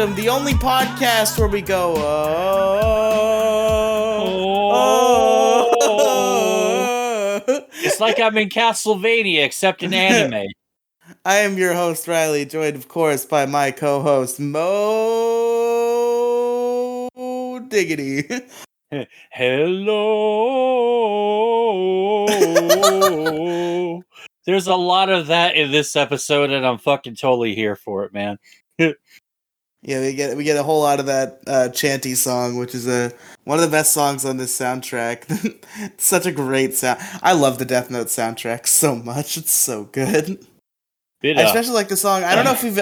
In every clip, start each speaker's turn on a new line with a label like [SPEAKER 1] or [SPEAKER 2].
[SPEAKER 1] Kingdom, the only podcast where we go, oh, oh,
[SPEAKER 2] It's like I'm in Castlevania, except in anime.
[SPEAKER 1] I am your host, Riely, joined, of course, by my co host, Moe Diggity.
[SPEAKER 2] Hello. There's a lot of that in this episode, and I'm fucking totally here for it, man.
[SPEAKER 1] Yeah, we get we get a whole lot of that uh, chanty song, which is a one of the best songs on this soundtrack. it's such a great sound. I love the Death Note soundtrack so much. It's so good.
[SPEAKER 2] Bit
[SPEAKER 1] I especially like the song. I don't know if we've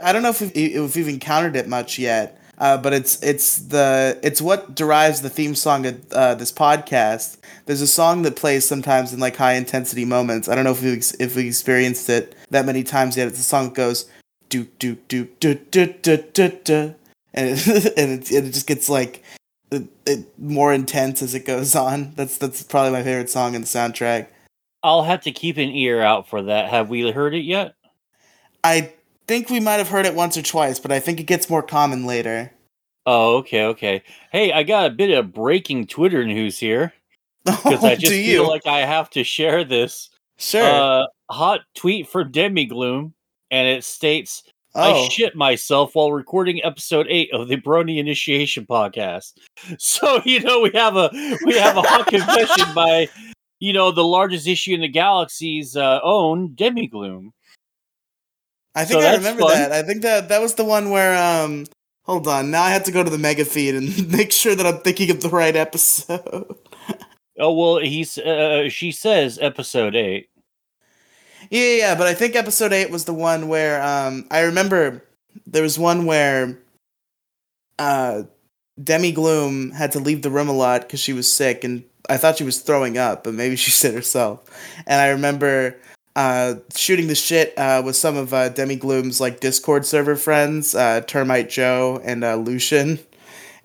[SPEAKER 1] I don't know if we've, if we've encountered it much yet, uh, but it's it's the it's what derives the theme song of uh, this podcast. There's a song that plays sometimes in like high intensity moments. I don't know if we ex- if we experienced it that many times yet. It's a song that goes do do do do do do do do, and it, and it, and it just gets like it, it, more intense as it goes on. That's that's probably my favorite song in the soundtrack.
[SPEAKER 2] I'll have to keep an ear out for that. Have we heard it yet?
[SPEAKER 1] I think we might have heard it once or twice, but I think it gets more common later.
[SPEAKER 2] Oh, okay, okay. Hey, I got a bit of breaking Twitter news here because I just
[SPEAKER 1] Oh,
[SPEAKER 2] feel like I have to share this.
[SPEAKER 1] Sure.
[SPEAKER 2] Uh, hot tweet from Demigloom, and it states,
[SPEAKER 1] oh,
[SPEAKER 2] I shit myself while recording episode eight of the Brony Initiation podcast. So you know we have a we have a hot confession by you know the largest issue in the galaxy's uh, own Demigloom.
[SPEAKER 1] I think
[SPEAKER 2] so
[SPEAKER 1] I remember
[SPEAKER 2] fun.
[SPEAKER 1] that. I think that that was the one where um. Hold on. Now I have to go to the mega feed and make sure that I'm thinking of the right episode.
[SPEAKER 2] Oh well, he's uh, she says episode eight.
[SPEAKER 1] Yeah, yeah, but I think episode eight was the one where um I remember there was one where uh Demi Gloom had to leave the room a lot because she was sick and I thought she was throwing up, but maybe she said herself. And I remember uh shooting the shit uh with some of uh Demi Gloom's like Discord server friends, uh Termite Joe and uh Lucian.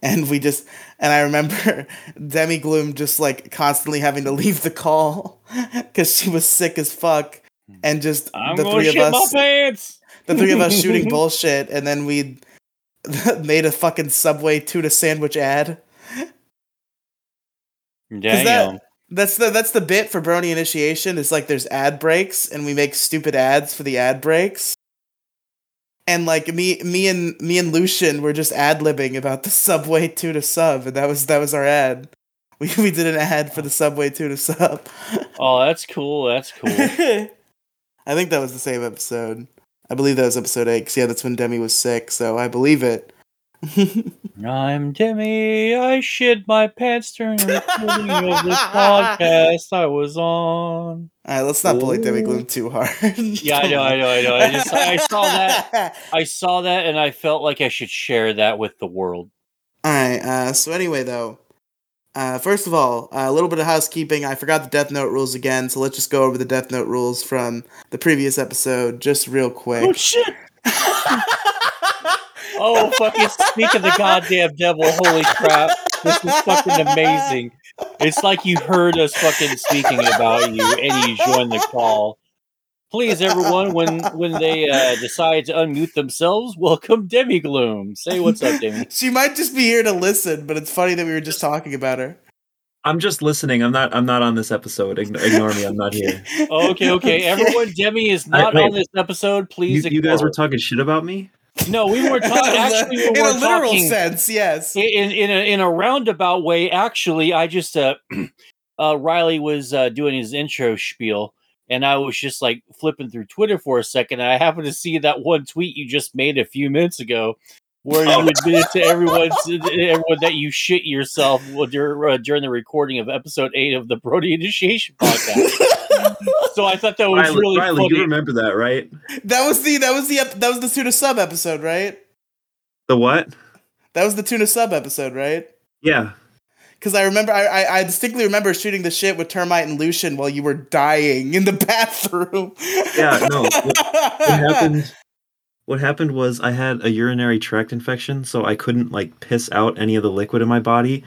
[SPEAKER 1] And we just and I remember Demi Gloom just like constantly having to leave the call because she was sick as fuck Hmm. and just
[SPEAKER 2] I'm
[SPEAKER 1] the three of us the three of us shooting bullshit and then we made a fucking subway tuna sandwich ad
[SPEAKER 2] Damn.
[SPEAKER 1] that's the that's the bit for brony initiation It's like there's ad breaks and we make stupid ads for the ad breaks and like me me and me and lucian were just ad-libbing about the subway tuna sub and that was that was our ad we, we did an ad for the subway tuna sub
[SPEAKER 2] Oh, that's cool. That's cool.
[SPEAKER 1] I think that was the same episode. I believe that was episode eight. 'cause, yeah, that's when Demi was sick, so I believe it.
[SPEAKER 2] I'm Demi. I shit my pants during the recording of this podcast I was on.
[SPEAKER 1] All right, let's not bully Demi Gloom too hard.
[SPEAKER 2] Yeah, I know, I know, I know. I just I saw that. I saw that, and I felt like I should share that with the world.
[SPEAKER 1] All right. Uh, so anyway, though, uh, first of all, uh, a little bit of housekeeping. I forgot the Death Note rules again, so let's just go over the Death Note rules from the previous episode, just real quick.
[SPEAKER 2] Oh, shit! Oh, fucking speak of the goddamn devil! Holy crap! This is fucking amazing. It's like you heard us fucking speaking about you, and you joined the call. Please, everyone, when when they uh, decide to unmute themselves, welcome Demi Gloom. Say what's up, Demi.
[SPEAKER 1] she might just be here to listen, but it's funny that we were just talking about her.
[SPEAKER 3] I'm just listening. I'm not. I'm not on this episode. Ign- ignore me. I'm not here.
[SPEAKER 2] Okay, okay, everyone. Demi is not
[SPEAKER 3] wait.
[SPEAKER 2] on this episode.
[SPEAKER 3] You,
[SPEAKER 2] Please,
[SPEAKER 3] you guys were talking shit about me.
[SPEAKER 2] No, we weren't talking. Actually, we
[SPEAKER 1] in a literal
[SPEAKER 2] talking.
[SPEAKER 1] sense, yes.
[SPEAKER 2] in in a, in a roundabout way actually i just uh, uh riley was uh doing his intro spiel and i was just like flipping through twitter for a second and i happened to see that one tweet you just made a few minutes ago where you admitted to everyone to everyone that you shit yourself dur- uh, during the recording of episode 8 of the brony initiation podcast so i thought that was
[SPEAKER 3] Riley,
[SPEAKER 2] really
[SPEAKER 3] Riley, you remember that, right?
[SPEAKER 1] That was the that was the ep- that was the tuna sub episode, right?
[SPEAKER 3] The what?
[SPEAKER 1] That was the tuna sub episode, right?
[SPEAKER 3] Yeah.
[SPEAKER 1] Because I remember, I, I I distinctly remember shooting the shit with Termite and Lucian while you were dying in the bathroom.
[SPEAKER 3] Yeah, no, what- What happened? What happened was I had a urinary tract infection, so I couldn't like piss out any of the liquid in my body.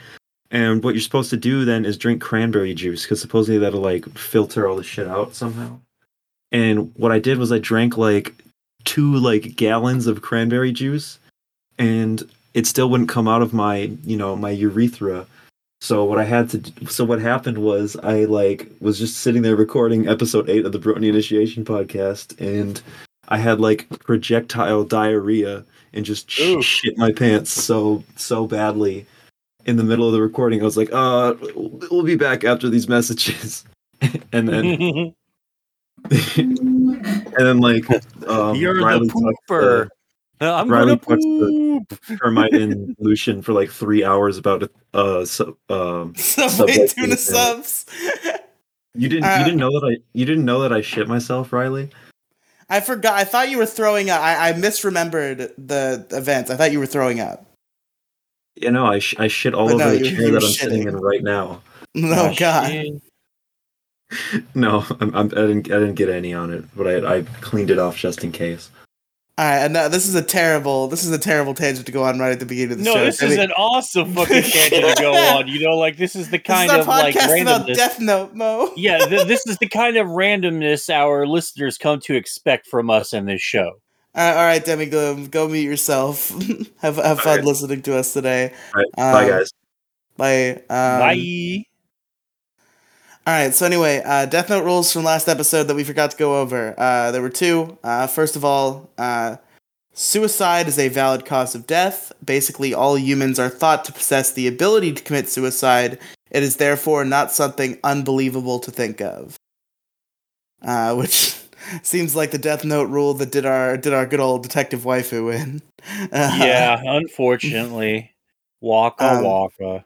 [SPEAKER 3] And what you're supposed to do then is drink cranberry juice because supposedly that'll like filter all the shit out somehow. And what I did was I drank like two like gallons of cranberry juice, and it still wouldn't come out of my you know my urethra. So what I had to so what happened was I like was just sitting there recording episode eight of the Brony Initiation podcast, and I had like projectile diarrhea and just sh-
[SPEAKER 2] Oof.
[SPEAKER 3] shit my pants so so badly in the middle of the recording. I was like, uh, we'll be back after these messages, and then and then like um,
[SPEAKER 2] You're
[SPEAKER 3] Riley
[SPEAKER 2] the
[SPEAKER 3] talked to
[SPEAKER 2] pooper. I'm
[SPEAKER 3] Riley
[SPEAKER 2] gonna
[SPEAKER 3] talks to-
[SPEAKER 2] poop.
[SPEAKER 3] Termite and Lucian for like three hours about uh so, um
[SPEAKER 1] Subway tuna subs.
[SPEAKER 3] you didn't
[SPEAKER 1] Uh,
[SPEAKER 3] you didn't know that I you didn't know that I shit myself Riley
[SPEAKER 1] I forgot. I thought you were throwing up. I, I misremembered the events. I thought you were throwing up.
[SPEAKER 3] you know I sh- I shit all
[SPEAKER 1] But
[SPEAKER 3] over
[SPEAKER 1] no,
[SPEAKER 3] the
[SPEAKER 1] you-
[SPEAKER 3] chair
[SPEAKER 1] you
[SPEAKER 3] that I'm sitting in right now
[SPEAKER 1] Oh
[SPEAKER 2] Oh,
[SPEAKER 1] god.
[SPEAKER 3] no I'm, I'm, I didn't I didn't get any on it but I I cleaned it off just in case
[SPEAKER 1] All right, and uh, this is a terrible. This is a terrible tangent to go on right at the beginning of the
[SPEAKER 2] No,
[SPEAKER 1] show.
[SPEAKER 2] No, this
[SPEAKER 1] I
[SPEAKER 2] is
[SPEAKER 1] mean,
[SPEAKER 2] an awesome fucking tangent to go on. You know, like this is the
[SPEAKER 1] this
[SPEAKER 2] kind
[SPEAKER 1] is our
[SPEAKER 2] of like
[SPEAKER 1] podcast about
[SPEAKER 2] randomness.
[SPEAKER 1] Death Note, Moe.
[SPEAKER 2] yeah, th- this is the kind of randomness our listeners come to expect from us in this show.
[SPEAKER 1] Uh, all right, Demi Gloom, go meet yourself. have have fun
[SPEAKER 3] All right.
[SPEAKER 1] listening to us today.
[SPEAKER 3] all right bye
[SPEAKER 1] Um,
[SPEAKER 3] guys
[SPEAKER 1] Bye. Um,
[SPEAKER 2] Bye.
[SPEAKER 1] All right. So anyway, uh, Death Note rules from last episode that we forgot to go over. Uh, there were two. Uh, first of all, uh, suicide is a valid cause of death. Basically, all humans are thought to possess the ability to commit suicide. It is therefore not something unbelievable to think of. Uh, which seems like the Death Note rule that did our did our good old detective waifu in.
[SPEAKER 2] Yeah, unfortunately, waka
[SPEAKER 1] Um,
[SPEAKER 2] waka.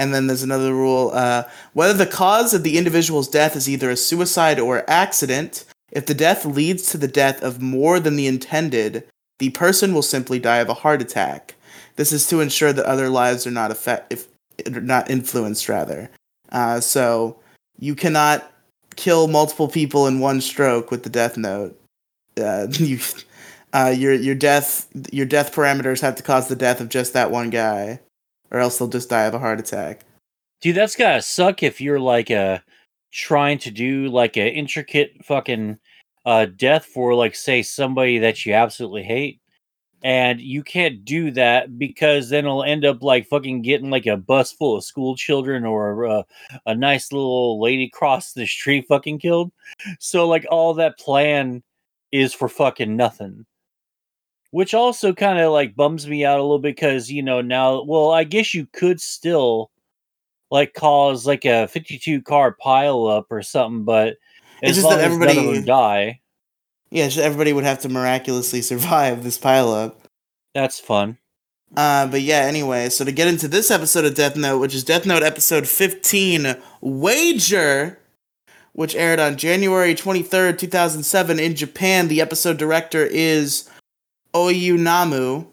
[SPEAKER 1] And then there's another rule uh, whether the cause of the individual's death is either a suicide or accident, if the death leads to the death of more than the intended, the person will simply die of a heart attack. This is to ensure that other lives are not affect, if, not influenced, rather. Uh, so you cannot kill multiple people in one stroke with the death note. Uh, you, uh, your your death your death parameters have to cause the death of just that one guy or else they'll just die of a heart attack.
[SPEAKER 2] Dude, that's gotta suck if you're like uh trying to do like a intricate fucking uh death for like say somebody that you absolutely hate. And you can't do that because then it'll end up like fucking getting like a bus full of school children or uh, a nice little old lady cross the street fucking killed. So like all that plan is for fucking nothing. Which also kind of like bums me out a little bit because you know now well I guess you could still like cause like a 52 car pile up or something, but
[SPEAKER 1] It's just that
[SPEAKER 2] as none of
[SPEAKER 1] everybody-
[SPEAKER 2] die,
[SPEAKER 1] Yeah, just everybody would have to miraculously survive this pileup.
[SPEAKER 2] that's fun.
[SPEAKER 1] Uh, but yeah, anyway, so to get into this episode of Death Note, which is Death Note episode 15, Wager, which aired on January 23rd, 2007 in Japan. The episode director is Oyu Namu.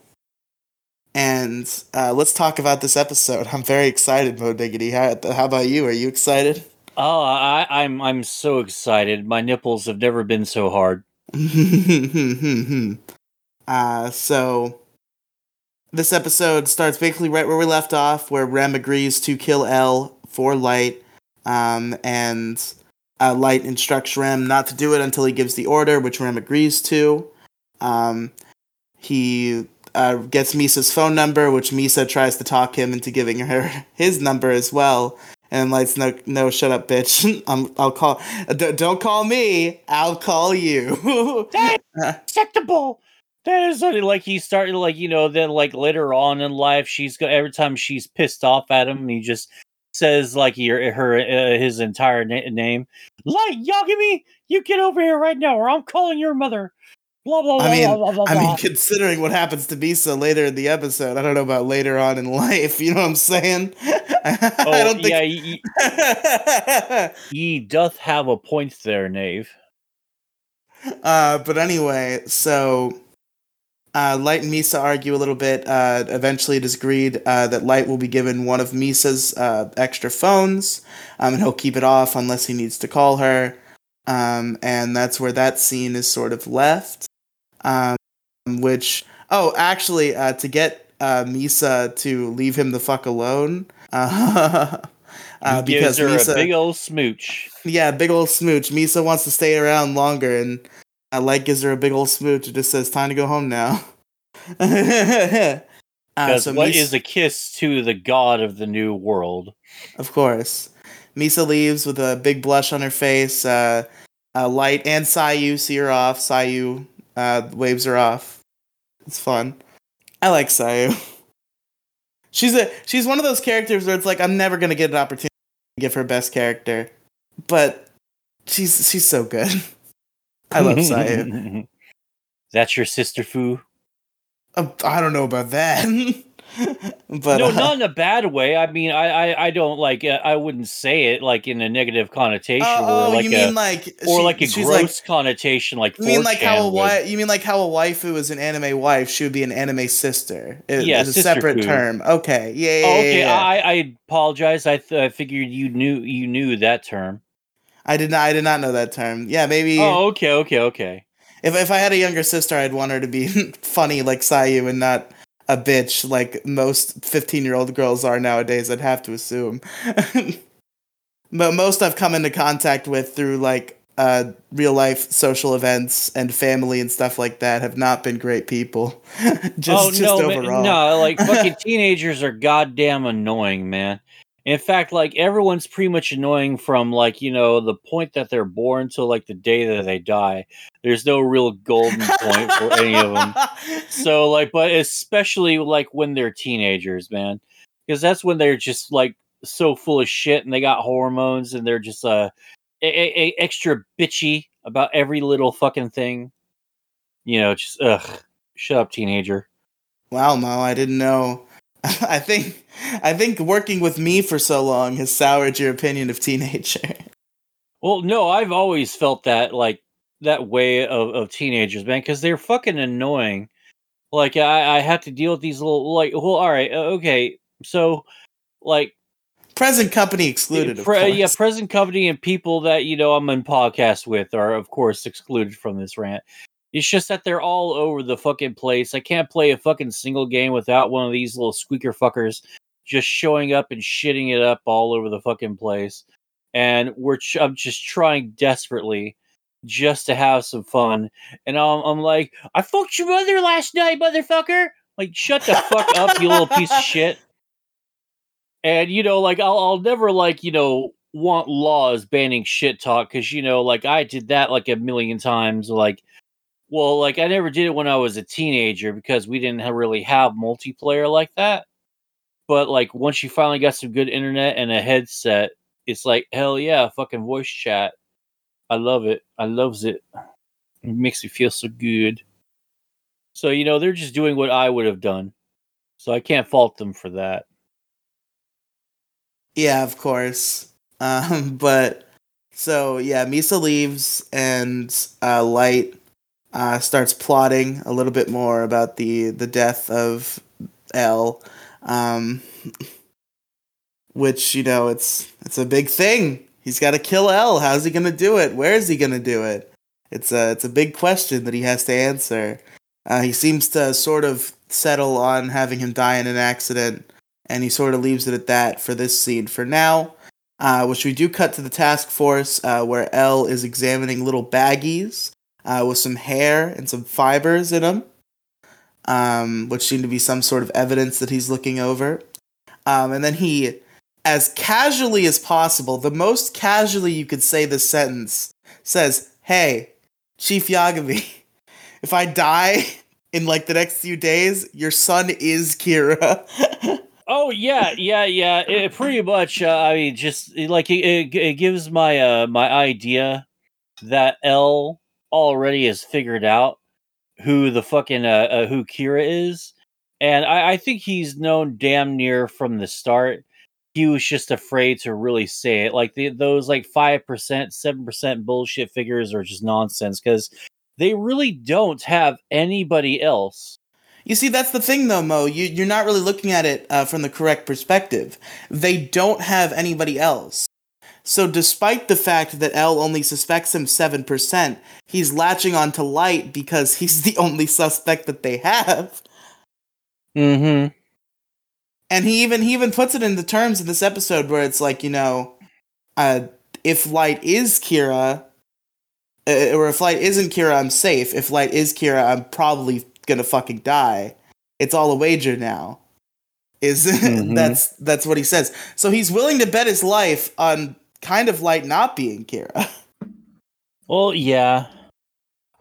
[SPEAKER 1] And uh, let's talk about this episode. I'm very excited, Moe Diggity. How, how about you? Are you excited?
[SPEAKER 2] Oh, I, I'm I'm so excited. My nipples have never been so hard.
[SPEAKER 1] uh, so this episode starts basically right where we left off, where Rem agrees to kill L for Light, um, and uh, Light instructs Rem not to do it until he gives the order, which Rem agrees to. Um, he uh, gets Misa's phone number, which Misa tries to talk him into giving her his number as well. And Light's no, no, shut up, bitch. I'm, I'll call. d- don't call me. I'll call you.
[SPEAKER 2] That's Acceptable. That is like he started like you know then like later on in life she's go every time she's pissed off at him he just says like your her uh, his entire na- name light Yagami you get over here right now or I'm calling your mother blah blah blah
[SPEAKER 1] I mean-
[SPEAKER 2] blah blah blah.
[SPEAKER 1] I mean, considering what happens to Misa later in the episode, I don't know about later on in life. You know what I'm saying? I
[SPEAKER 2] oh
[SPEAKER 1] don't
[SPEAKER 2] yeah
[SPEAKER 1] think.
[SPEAKER 2] he, he doth have a point there knave
[SPEAKER 1] uh, but anyway, so uh, Light and Misa argue a little bit. Uh, eventually, it is agreed uh, that Light will be given one of Misa's uh, extra phones, um, and he'll keep it off unless he needs to call her. Um, and that's where that scene is sort of left. Um, which, oh, actually, uh, to get uh, Misa to leave him the fuck alone. Uh, uh, because
[SPEAKER 2] her
[SPEAKER 1] Misa,
[SPEAKER 2] a big old smooch
[SPEAKER 1] yeah, big old smooch. Misa wants to stay around longer, and Uh, Light gives her a big old smooch. It just says, "Time to go home now." uh,
[SPEAKER 2] Because
[SPEAKER 1] so
[SPEAKER 2] what
[SPEAKER 1] Mis-
[SPEAKER 2] is a kiss to the god of the new world?
[SPEAKER 1] Of course. Misa leaves with a big blush on her face. Uh, uh, Light and Sayu see her off. Sayu uh, waves are off. It's fun. I like Sayu. She's a she's one of those characters where it's like I'm never gonna get an opportunity to give her best character, but she's she's so good. I love Sayu.
[SPEAKER 2] That's your sister foo.
[SPEAKER 1] Uh, I don't know about that, but
[SPEAKER 2] no,
[SPEAKER 1] uh,
[SPEAKER 2] not in a bad way. I mean, I, I, I don't like. Uh, I wouldn't say it like in a negative connotation,
[SPEAKER 1] oh,
[SPEAKER 2] or like
[SPEAKER 1] you
[SPEAKER 2] a,
[SPEAKER 1] mean like
[SPEAKER 2] or
[SPEAKER 1] she-
[SPEAKER 2] like a gross connotation, like
[SPEAKER 1] You mean like how a
[SPEAKER 2] 4chan
[SPEAKER 1] wi- You mean like how a waifu is an anime wife? She would be an anime sister. It-
[SPEAKER 2] Yeah,
[SPEAKER 1] it's a separate
[SPEAKER 2] food.
[SPEAKER 1] term. Okay, yeah, yeah,
[SPEAKER 2] Oh,
[SPEAKER 1] yeah,
[SPEAKER 2] okay,
[SPEAKER 1] yeah.
[SPEAKER 2] I, I apologize. I, th- I figured you knew you knew that term.
[SPEAKER 1] I did not. I did not know that term. Yeah, maybe
[SPEAKER 2] Oh, okay, okay, okay.
[SPEAKER 1] if if I had a younger sister, I'd want her to be funny like Sayu and not a bitch like most fifteen year old girls are nowadays. I'd have to assume. but most I've come into contact with through like uh, real life social events and family and stuff like that have not been great people. just
[SPEAKER 2] oh
[SPEAKER 1] just
[SPEAKER 2] no, man,
[SPEAKER 1] overall.
[SPEAKER 2] no! Like fucking teenagers are goddamn annoying, man. In fact, like everyone's pretty much annoying from like you know the point that they're born till like the day that they die. There's no real golden point for any of them. So like, but especially like when they're teenagers, man, because that's when they're just like so full of shit and they got hormones and they're just uh a, a, a extra bitchy about every little fucking thing. You know, just ugh. Shut up, teenager.
[SPEAKER 1] Wow, Moe, I didn't know. I think I think working with me for so long has soured your opinion of teenager.
[SPEAKER 2] Well, no, I've always felt that like that way of, of teenagers, man, because they're fucking annoying. Like I, I have to deal with these little like well, all right, uh, okay, so like
[SPEAKER 1] Present company excluded, of
[SPEAKER 2] pre-
[SPEAKER 1] course.
[SPEAKER 2] yeah, present company and people that you know I'm in podcast with are of course excluded from this rant. It's just that they're all over the fucking place. I can't play a fucking single game without one of these little squeaker fuckers just showing up and shitting it up all over the fucking place. And we're ch- I'm just trying desperately just to have some fun. And I'm, I'm like, I fucked your mother last night, motherfucker. Like, shut the fuck up, you little piece of shit. And you know, like I'll I'll never like you know want laws banning shit talk because you know like I did that like a million times. Like, well, like I never did it when I was a teenager because we didn't really have multiplayer like that. But like once you finally got some good internet and a headset, it's like hell yeah, fucking voice chat. I love it. I loves it. It makes me feel so good. So you know they're just doing what I would have done. So I can't fault them for that.
[SPEAKER 1] Yeah, of course. Um, but so yeah, Misa leaves and uh, Light uh, starts plotting a little bit more about the the death of L, um, which you know it's it's a big thing. He's got to kill L. How's he gonna do it? Where is he gonna do it? It's a it's a big question that he has to answer. Uh, he seems to sort of settle on having him die in an accident and he sort of leaves it at that for this scene for now. Uh, which we do cut to the task force uh, where L is examining little baggies uh, with some hair and some fibers in them, um, which seem to be some sort of evidence that he's looking over. Um, and then he, as casually as possible, the most casually you could say this sentence, says, Hey, Chief Yagami, if I die in like the next few days, your son is Kira.
[SPEAKER 2] Oh yeah, yeah, yeah. It, pretty much. Uh, I mean, just like it, it, it gives my uh my idea that L already has figured out who the fucking uh, uh who Kira is, and I, I think he's known damn near from the start. He was just afraid to really say it. Like the, those like five percent, seven percent bullshit figures are just nonsense because they really don't have anybody else.
[SPEAKER 1] You see, that's the thing, though, Moe. You, you're not really looking at it uh, from the correct perspective. They don't have anybody else. So, despite the fact that L only suspects him 7%, he's latching on to Light because he's the only suspect that they have.
[SPEAKER 2] Mm-hmm.
[SPEAKER 1] And he even he even puts it in the terms in this episode where it's like, you know, uh, if Light is Kira, uh, or if Light isn't Kira, I'm safe. If Light is Kira, I'm probably gonna fucking die. It's all a wager now. Is
[SPEAKER 2] Mhm.
[SPEAKER 1] that's that's what he says. So he's willing to bet his life on kind of like not being Kira.
[SPEAKER 2] Well, yeah.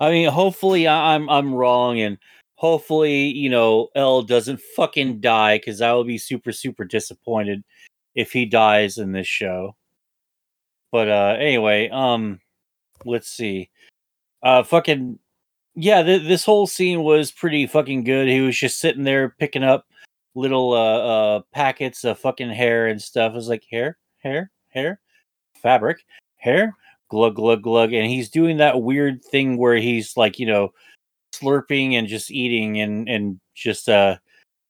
[SPEAKER 2] I mean, hopefully I'm I'm wrong, and hopefully you know L doesn't fucking die because I will be super super disappointed if he dies in this show. But uh anyway, um, let's see. Uh, fucking yeah, th- this whole scene was pretty fucking good. He was just sitting there picking up little uh uh packets of fucking hair and stuff. It was like hair, hair, hair, fabric, hair, glug glug glug and he's doing that weird thing where he's like you know slurping and just eating and and just uh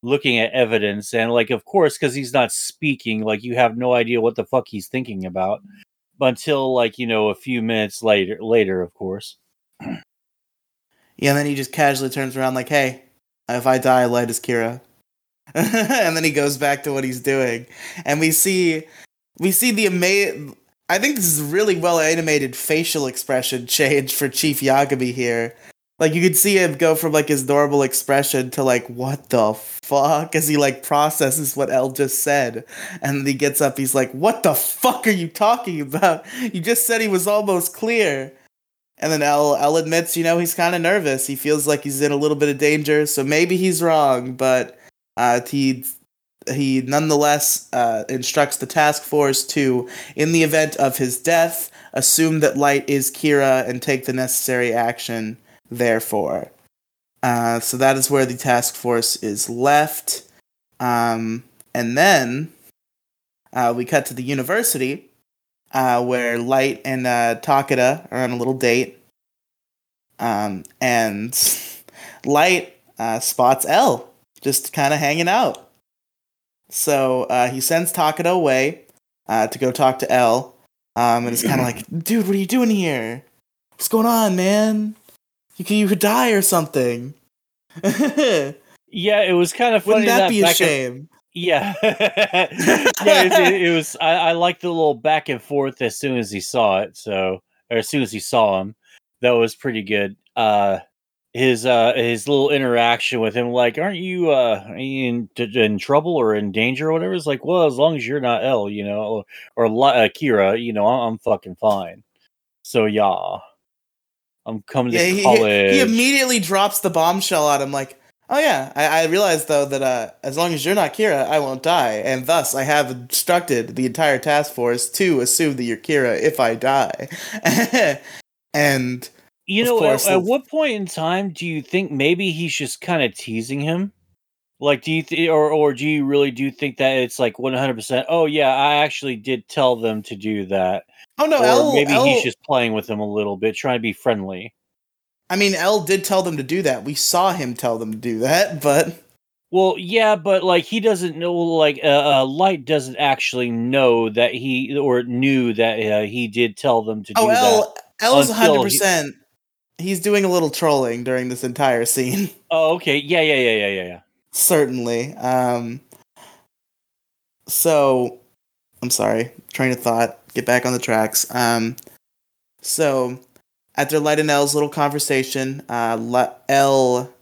[SPEAKER 2] looking at evidence and like of course because he's not speaking like you have no idea what the fuck he's thinking about until like you know a few minutes later later of course
[SPEAKER 1] Yeah, and then he just casually turns around like, "Hey, if I die, Light is Kira." and then he goes back to what he's doing, and we see we see the amazing. I think this is a really well animated facial expression change for Chief Yagami here. Like you could see him go from like his normal expression to like what the fuck as he like processes what L just said, and then he gets up. He's like, "What the fuck are you talking about? You just said he was almost clear." And then L L admits, you know, he's kind of nervous. He feels like he's in a little bit of danger, so maybe he's wrong, but uh, he he nonetheless uh, instructs the task force to, in the event of his death, assume that Light is Kira and take the necessary action. Therefore, uh, so that is where the task force is left. Um, and then uh, we cut to the university uh, where Light and uh, Takeda are on a little date. Um, and Light uh, spots L just kind of hanging out. So uh, he sends Takeda away uh, to go talk to L. Um, and it's kind of like, dude, what are you doing here? What's going on, man? You could, you could die or something.
[SPEAKER 2] Yeah it was kind of funny Wouldn't
[SPEAKER 1] that be a shame?
[SPEAKER 2] yeah yeah it, it- it was I, I liked the little back and forth as soon as he saw it so or as soon as he saw him that was pretty good uh his uh his little interaction with him like aren't you uh in, in trouble or in danger or whatever? It's like well as long as you're not L you know or, or uh, Kira you know I'm, I'm fucking fine. So yeah. I'm coming
[SPEAKER 1] Yeah,
[SPEAKER 2] to
[SPEAKER 1] he, he,
[SPEAKER 2] college.
[SPEAKER 1] he immediately drops the bombshell on him like, oh yeah, I, I realize though that uh, as long as you're not Kira, I won't die, and thus I have instructed the entire task force to assume that you're Kira if I die. and
[SPEAKER 2] You
[SPEAKER 1] Of
[SPEAKER 2] know, at, at what point in time do you think maybe he's just kind of teasing him? Like, do you th- or or do you really do think that it's like one hundred percent? Oh yeah, I actually did tell them to do that,
[SPEAKER 1] oh no,
[SPEAKER 2] or
[SPEAKER 1] L,
[SPEAKER 2] maybe
[SPEAKER 1] L,
[SPEAKER 2] he's just playing with them a little bit, trying to be friendly.
[SPEAKER 1] I mean, L did tell them to do that. We saw him tell them to do that, but
[SPEAKER 2] Well, yeah, but like he doesn't know, like uh, uh, Light doesn't actually know that he or knew that uh, he did tell them to do
[SPEAKER 1] oh,
[SPEAKER 2] that.
[SPEAKER 1] L L's
[SPEAKER 2] until
[SPEAKER 1] hundred percent. He's doing a little trolling during this entire scene.
[SPEAKER 2] Oh, okay, yeah, yeah, yeah, yeah, yeah, yeah.
[SPEAKER 1] certainly. Um, so, I'm sorry, train of thought. Get back on the tracks. Um, so, after Light and L's little conversation, uh, Li- L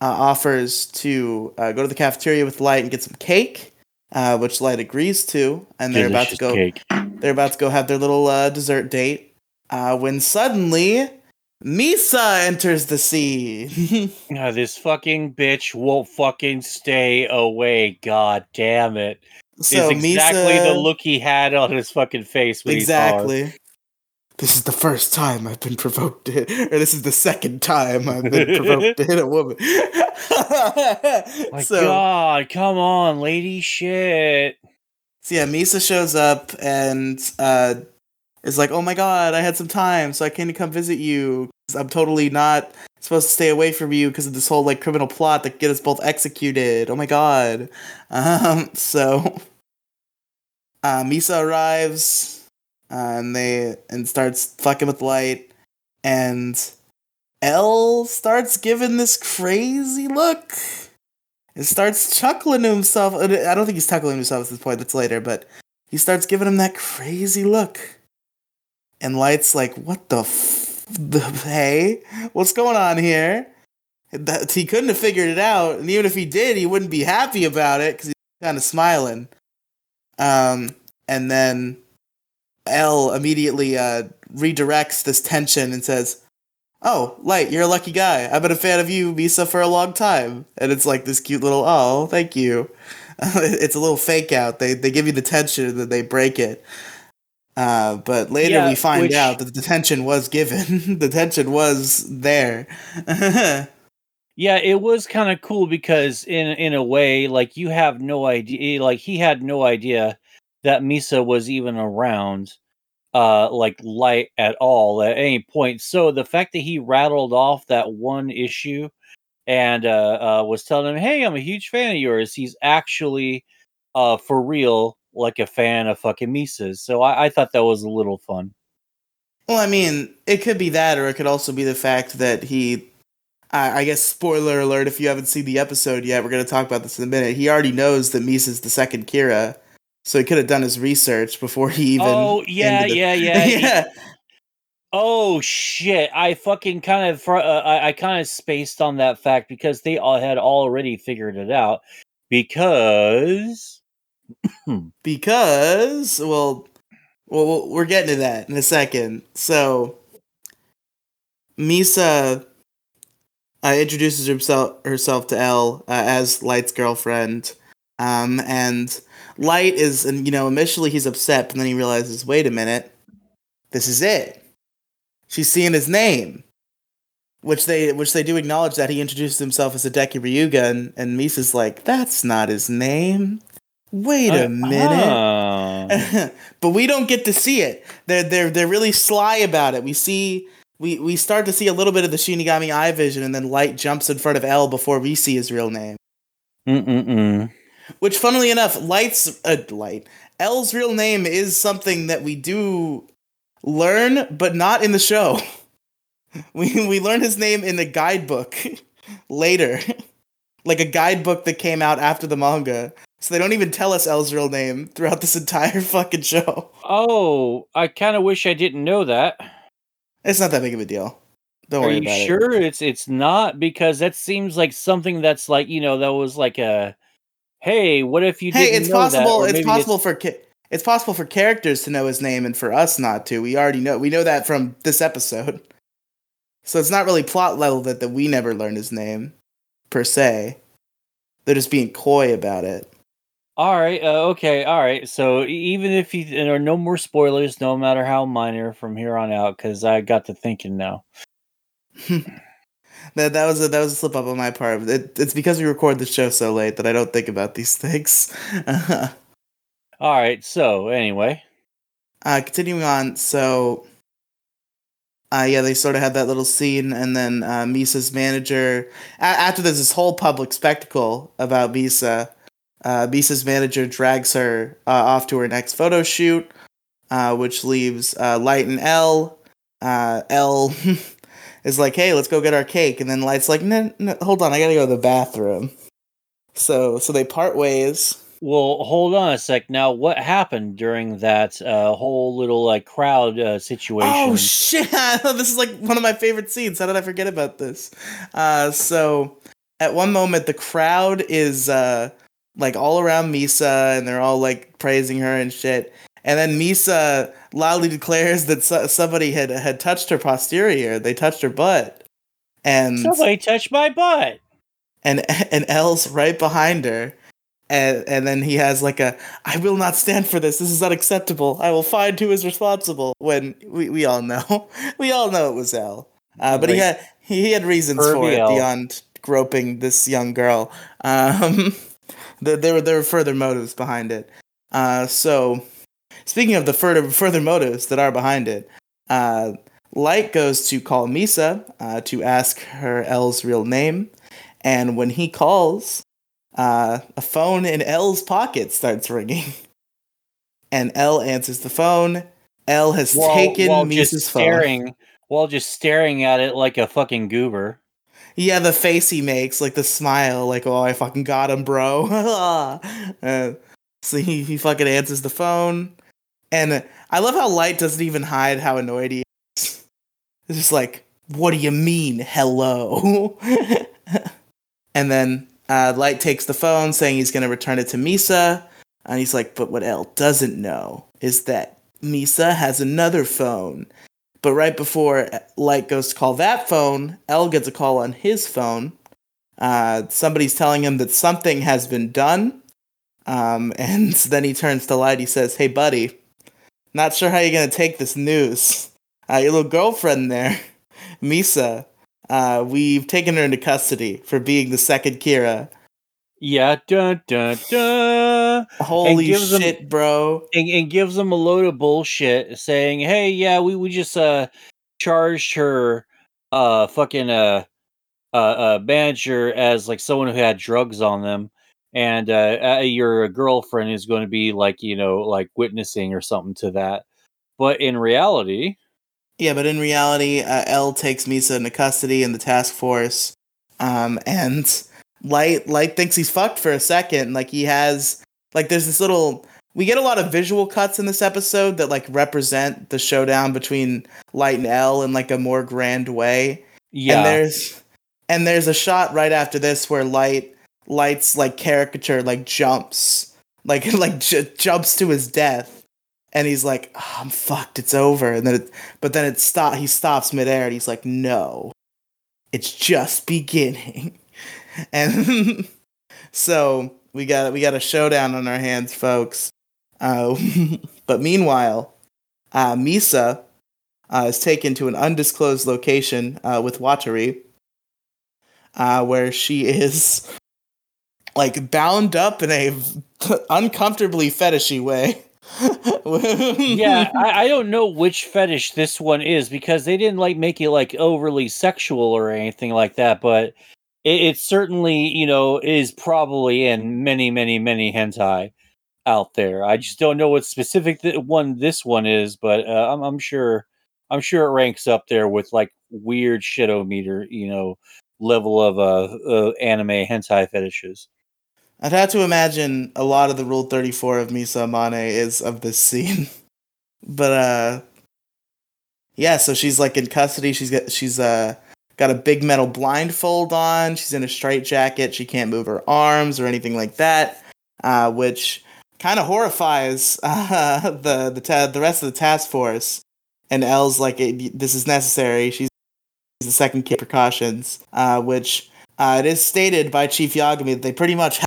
[SPEAKER 1] uh, offers to uh, go to the cafeteria with Light and get some cake, uh, which Light agrees to, and they're about to go.
[SPEAKER 2] cake.
[SPEAKER 1] They're about to go have their little uh, dessert date. Uh, when suddenly, Misa enters the scene.
[SPEAKER 2] Ah, this fucking bitch won't fucking stay away. God damn it.
[SPEAKER 1] so
[SPEAKER 2] is exactly
[SPEAKER 1] Misa,
[SPEAKER 2] the look he had on his fucking face when he.
[SPEAKER 1] Exactly. This is the first time I've been provoked, to, or this is the second time I've been provoked to hit a woman.
[SPEAKER 2] My
[SPEAKER 1] so,
[SPEAKER 2] God, come on, lady shit.
[SPEAKER 1] so yeah, Misa shows up and uh, is like, "Oh my god, I had some time, so I came to come visit you. I'm totally not supposed to stay away from you because of this whole like criminal plot that get us both executed. Oh my god." Um, so, uh, Misa arrives, uh, and they and starts fucking with light, and L starts giving this crazy look. And starts chuckling to himself. I don't think he's chuckling to himself at this point. That's later, but he starts giving him that crazy look. And Light's like, "What the f- the hey, what's going on here? That, he couldn't have figured it out, and even if he did, he wouldn't be happy about it because he's kind of smiling. Um, and then L immediately uh, redirects this tension and says, "Oh, Light, you're a lucky guy. I've been a fan of you, Misa, for a long time." And it's like this cute little, "Oh, thank you." it's a little fake out. They they give you the tension and then they break it. Uh, but later
[SPEAKER 2] Yeah,
[SPEAKER 1] we find
[SPEAKER 2] which-
[SPEAKER 1] out that the tension was given. the tension was there.
[SPEAKER 2] Yeah, it was kind of cool because in in a way, like you have no idea, like he had no idea that Misa was even around, uh, like light at all at any point. So the fact that he rattled off that one issue and uh, uh was telling him, "Hey, I'm a huge fan of yours," he's actually, uh, for real, like a fan of fucking Misa's. So I, I thought that was a little fun.
[SPEAKER 1] Well, I mean, it could be that, or it could also be the fact that he. I I guess spoiler alert if you haven't seen the episode yet, we're going to talk about this in a minute. He already knows that Misa's the second Kira, so he could have done his research before he even.
[SPEAKER 2] oh yeah, yeah, yeah,
[SPEAKER 1] yeah.
[SPEAKER 2] Oh shit! I fucking kind of uh, I, I kind of spaced on that fact because they all had already figured it out. Because
[SPEAKER 1] because well, well, we're getting to that in a second. So, Misa uh, introduces herself herself to L uh, as Light's girlfriend, um, and Light is, and you know, initially he's upset, but then he realizes, wait a minute, this is it. She's seeing his name. Which they which they do acknowledge that he introduced himself as Hideki Ryuga and, and Misa's like, that's not his name. Wait a
[SPEAKER 2] Uh,
[SPEAKER 1] minute.
[SPEAKER 2] oh.
[SPEAKER 1] but we don't get to see it. They're they're they're really sly about it. We see we we start to see a little bit of the Shinigami eye vision, and then Light jumps in front of L before we see his real name.
[SPEAKER 2] Mm-mm-mm.
[SPEAKER 1] Which, funnily enough, Light's uh, Light L's real name is something that we do learn, but not in the show. We we learn his name in the guidebook later, like a guidebook that came out after the manga. So they don't even tell us L's real name throughout this entire fucking show.
[SPEAKER 2] Oh, I kind of wish I didn't know that.
[SPEAKER 1] It's not that big of a deal. Don't
[SPEAKER 2] Are
[SPEAKER 1] worry
[SPEAKER 2] you
[SPEAKER 1] about it.
[SPEAKER 2] Are you sure it's it's not? Because that seems like something that's like you know that was like a hey, what if you
[SPEAKER 1] Hey,
[SPEAKER 2] didn't
[SPEAKER 1] it's
[SPEAKER 2] know that?
[SPEAKER 1] possible.
[SPEAKER 2] Or
[SPEAKER 1] It's possible for ki- it's possible for characters to know his name and for us not to. We already know. We know that from this episode. So it's not really plot level that, that we never learn his name, per se. They're just being coy about it.
[SPEAKER 2] All right. Uh, okay. All right. So even if you there are no more spoilers, no matter how minor from here on out, because I got to thinking now.
[SPEAKER 1] That that was a that was a slip up on my part. It, it's because we record the show so late that I don't think about these things.
[SPEAKER 2] All right. So anyway, uh,
[SPEAKER 1] continuing on, so uh, yeah, they sort of had that little scene, and then uh, Misa's manager. A- after there's this whole public spectacle about Misa, uh, Misa's manager drags her uh, off to her next photo shoot, uh, which leaves uh, Light and L. Uh, L is like, "Hey, let's go get our cake," and then Light's like, "No, no, hold on, I gotta go to the bathroom." So, so they part ways.
[SPEAKER 2] well, hold on a sec. Now, what happened during that uh, whole little like crowd uh, situation?
[SPEAKER 1] Oh shit! this is like one of my favorite scenes. How did I forget about this? Uh, so at one moment, the crowd is uh, like all around Misa, and they're all like praising her and shit. And then Misa loudly declares that so- somebody had had touched her posterior. They touched her butt, and
[SPEAKER 2] Somebody touched my butt.
[SPEAKER 1] and and L's right behind her. And, and then he has like a I will not stand for this. This is unacceptable. I will find who is responsible. When we, we all know, we all know it was L. Uh, but he had he had reasons for it
[SPEAKER 2] L.
[SPEAKER 1] beyond groping this young girl. Um, there, there were there were further motives behind it. Uh, so speaking of the further further motives that are behind it, uh, Light goes to call Misa uh, to ask her L's real name, and when he calls, uh, a phone in L's pocket starts ringing, and L answers the phone. L has
[SPEAKER 2] While,
[SPEAKER 1] taken
[SPEAKER 2] while
[SPEAKER 1] Misa's
[SPEAKER 2] just
[SPEAKER 1] phone.
[SPEAKER 2] staring, while just staring at it like a fucking goober.
[SPEAKER 1] Yeah, the face he makes, like the smile, like "Oh, I fucking got him, bro." uh, so he he fucking answers the phone, and I love how Light doesn't even hide how annoyed he is. It's just like, what do you mean, hello? and then uh, Light takes the phone, saying he's to return it to Misa. And he's like, but what L doesn't know is that Misa has another phone. But right before Light goes to call that phone, L gets a call on his phone. Uh, somebody's telling him that something has been done. Um, and then he turns to Light. He says, Hey, buddy, not sure how you're going to take this news. Uh, your little girlfriend there, Misa, uh, we've taken her into custody for being the second Kira.
[SPEAKER 2] Yeah, dun dun dun.
[SPEAKER 1] Holy shit, bro.
[SPEAKER 2] and, and gives them a load of bullshit saying, "Hey, yeah, we, we just uh charged her uh fucking uh uh, uh manager as like someone who had drugs on them, and uh, uh your girlfriend is going to be like you know like witnessing or something to that." But in reality,
[SPEAKER 1] Yeah, but in reality, uh, L takes Misa into custody in the task force, um, and Light Light thinks he's fucked for a second. Like he has, like there's this little. We get a lot of visual cuts in this episode that like represent the showdown between Light and L in like a more grand way.
[SPEAKER 2] yeah,
[SPEAKER 1] And there's and there's a shot right after this where Light Light's like caricature like jumps like like j- jumps to his death and he's like oh, I'm fucked it's over and then it, but then it stop he stops midair and he's like no it's just beginning and so we got we got a showdown on our hands folks uh, but meanwhile uh, Misa uh, is taken to an undisclosed location uh, with Watari, uh, where she is like bound up in a uncomfortably fetishy way.
[SPEAKER 2] yeah, I, I don't know which fetish this one is because they didn't like make it like overly sexual or anything like that, but it, it certainly, you know, is probably in many, many, many hentai out there. I just don't know what specific th- one this one is, but uh, I'm, I'm sure, I'm sure it ranks up there with like weird shitometer, you know, level of uh, uh anime hentai fetishes.
[SPEAKER 1] I'd have to imagine a lot of the Rule 34 of Misa Amane is of this scene. but uh yeah, so she's like in custody. She's got she's uh got a big metal blindfold on. She's in a straight jacket. She can't move her arms or anything like that. Uh which kind of horrifies uh, the the ta- the rest of the task force. And L's like this is necessary. She's the second kid precautions, uh, which uh, it is stated by Chief Yagami that they pretty much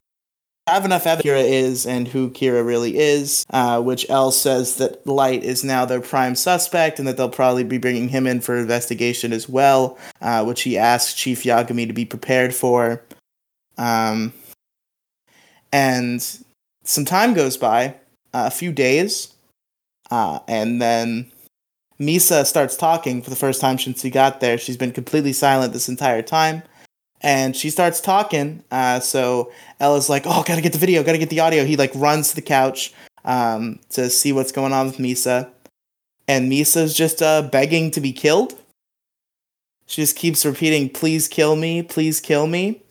[SPEAKER 1] have enough evidence Kira is and who Kira really is, uh, which L says that Light is now their prime suspect and that they'll probably be bringing him in for investigation as well, uh, which he asks Chief Yagami to be prepared for. Um, and some time goes by, uh, a few days, uh, and then Misa starts talking for the first time since he got there. She's been completely silent this entire time. And she starts talking. Uh, so Ella's like, "Oh, gotta get the video, gotta get the audio." He like runs to the couch um, to see what's going on with Misa, and Misa's just uh, begging to be killed. She just keeps repeating, "Please kill me, please kill me,"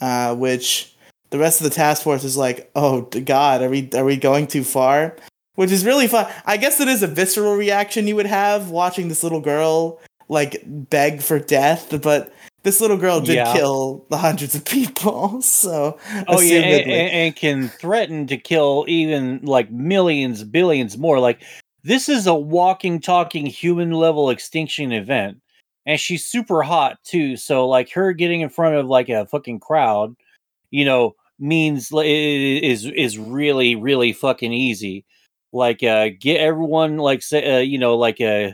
[SPEAKER 1] uh, which the rest of the task force is like, "Oh God, are we are we going too far?" Which is really fun. I guess it is a visceral reaction you would have watching this little girl like beg for death, but this little girl did
[SPEAKER 2] Yeah.
[SPEAKER 1] kill the hundreds of people, so
[SPEAKER 2] Oh yeah, and, and, can threaten to kill even like millions, billions more. Like this is a walking, talking human level extinction event, and she's super hot too. So like her getting in front of like a fucking crowd, you know, means is is really really fucking easy. Like uh, get everyone like say uh, you know like uh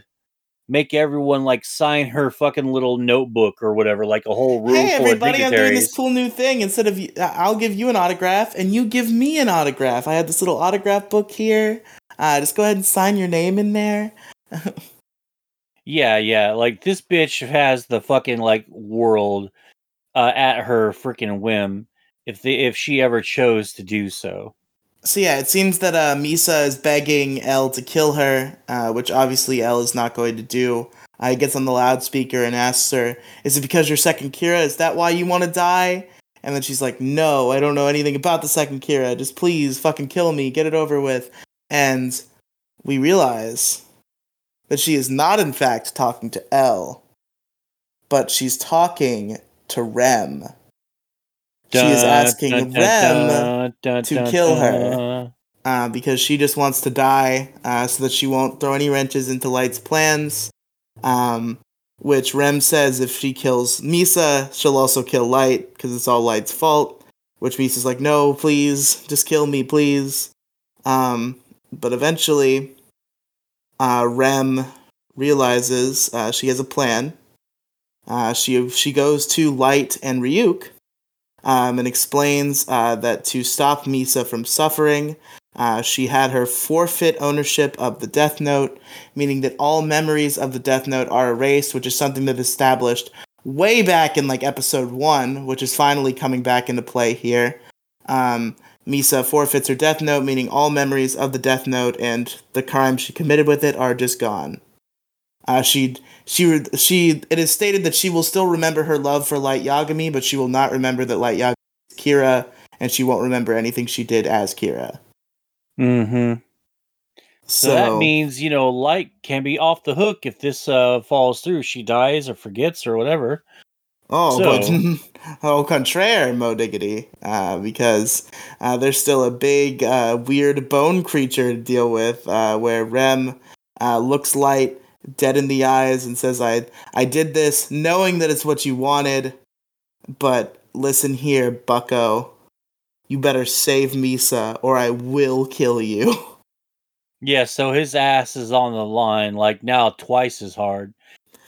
[SPEAKER 2] make everyone like sign her fucking little notebook or whatever, like a whole room
[SPEAKER 1] hey everybody, I'm doing this cool new thing. Instead of I'll give you an autograph and you give me an autograph. I have this little autograph book here. Uh, just go ahead and sign your name in there.
[SPEAKER 2] Yeah, yeah. Like this bitch has the fucking like world uh, at her freaking whim if they if she ever chose to do so.
[SPEAKER 1] So yeah, it seems that uh, Misa is begging L to kill her, uh, which obviously L is not going to do. Uh, he gets on the loudspeaker and asks her, "Is it because you're second Kira? Is that why you want to die?" And then she's like, "No, I don't know anything about the second Kira. Just please, fucking kill me, get it over with." And we realize that she is not, in fact, talking to L, but she's talking to Rem. She is asking Rem to kill her. uh, because she just wants to die uh, so that she won't throw any wrenches into Light's plans. Um, which Rem says if she kills Misa, she'll also kill Light because it's all Light's fault. Which Misa's like, no, please, just kill me, please. Um, but eventually, uh, Rem realizes uh, she has a plan. Uh, she she goes to Light and Ryuk um, and explains uh, that to stop Misa from suffering, uh, she had her forfeit ownership of the Death Note, meaning that all memories of the Death Note are erased, which is something that established way back in like episode one, which is finally coming back into play here. Um, Misa forfeits her Death Note, meaning all memories of the Death Note and the crime she committed with it are just gone. Uh, she she she it is stated that she will still remember her love for Light Yagami, but she will not remember that Light Yagami is Kira, and she won't remember anything she did as Kira.
[SPEAKER 2] Mm-hmm. So, so, that means you know, Light can be off the hook if this uh, falls through. She dies or forgets or whatever.
[SPEAKER 1] Oh, so. but au contraire, Moe Diggity, uh, because uh, there's still a big, uh, weird bone creature to deal with, uh, where Rem uh, looks Light dead in the eyes and says, "I I did this knowing that it's what you wanted, but listen here, Bucko." You better save Misa or I will kill you.
[SPEAKER 2] Yeah, so his ass is on the line, like now twice as hard.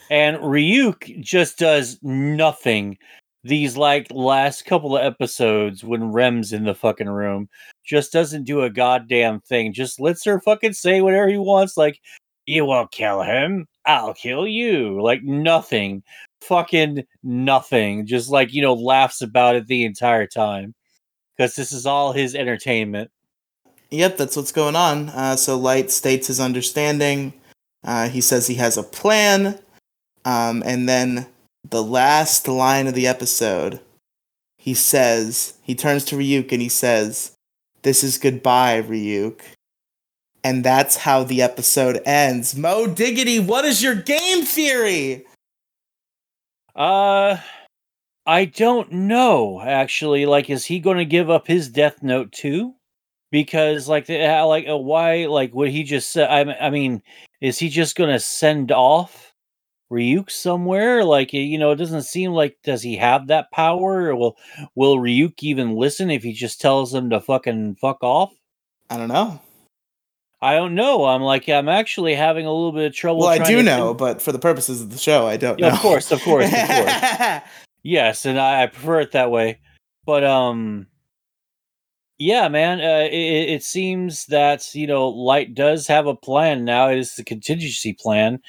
[SPEAKER 2] And Ryuk just does nothing these like last couple of episodes when Rem's in the fucking room. Just doesn't do a goddamn thing. Just lets her fucking say whatever he wants. Like, you won't kill him. I'll kill you. Like nothing. Fucking nothing. Just like, you know, laughs about it the entire time because this is all his entertainment.
[SPEAKER 1] Yep, that's what's going on. Uh, so Light states his understanding. Uh, he says he has a plan. Um, and then the last line of the episode, he says, he turns to Ryuk and he says, This is goodbye, Ryuk. And that's how the episode ends. Moe Diggity, what is your game theory?
[SPEAKER 2] Uh, I don't know actually. Like, is he going to give up his Death Note too? Because like, like, uh, why? Like, would he just say? I, I mean, is he just going to send off Ryuk somewhere? Like, you know, it doesn't seem like does he have that power? Or will will Ryuk even listen if he just tells him to fucking fuck off?
[SPEAKER 1] I don't know.
[SPEAKER 2] I don't know. I'm like, I'm actually having a little bit of trouble.
[SPEAKER 1] Well, I do know, think... but for the purposes of the show, I don't
[SPEAKER 2] yeah,
[SPEAKER 1] know.
[SPEAKER 2] Of course, of course, of course. Yes, and I, I prefer it that way. But um, yeah, man, uh, it, it seems that you know Light does have a plan now. It is the contingency plan,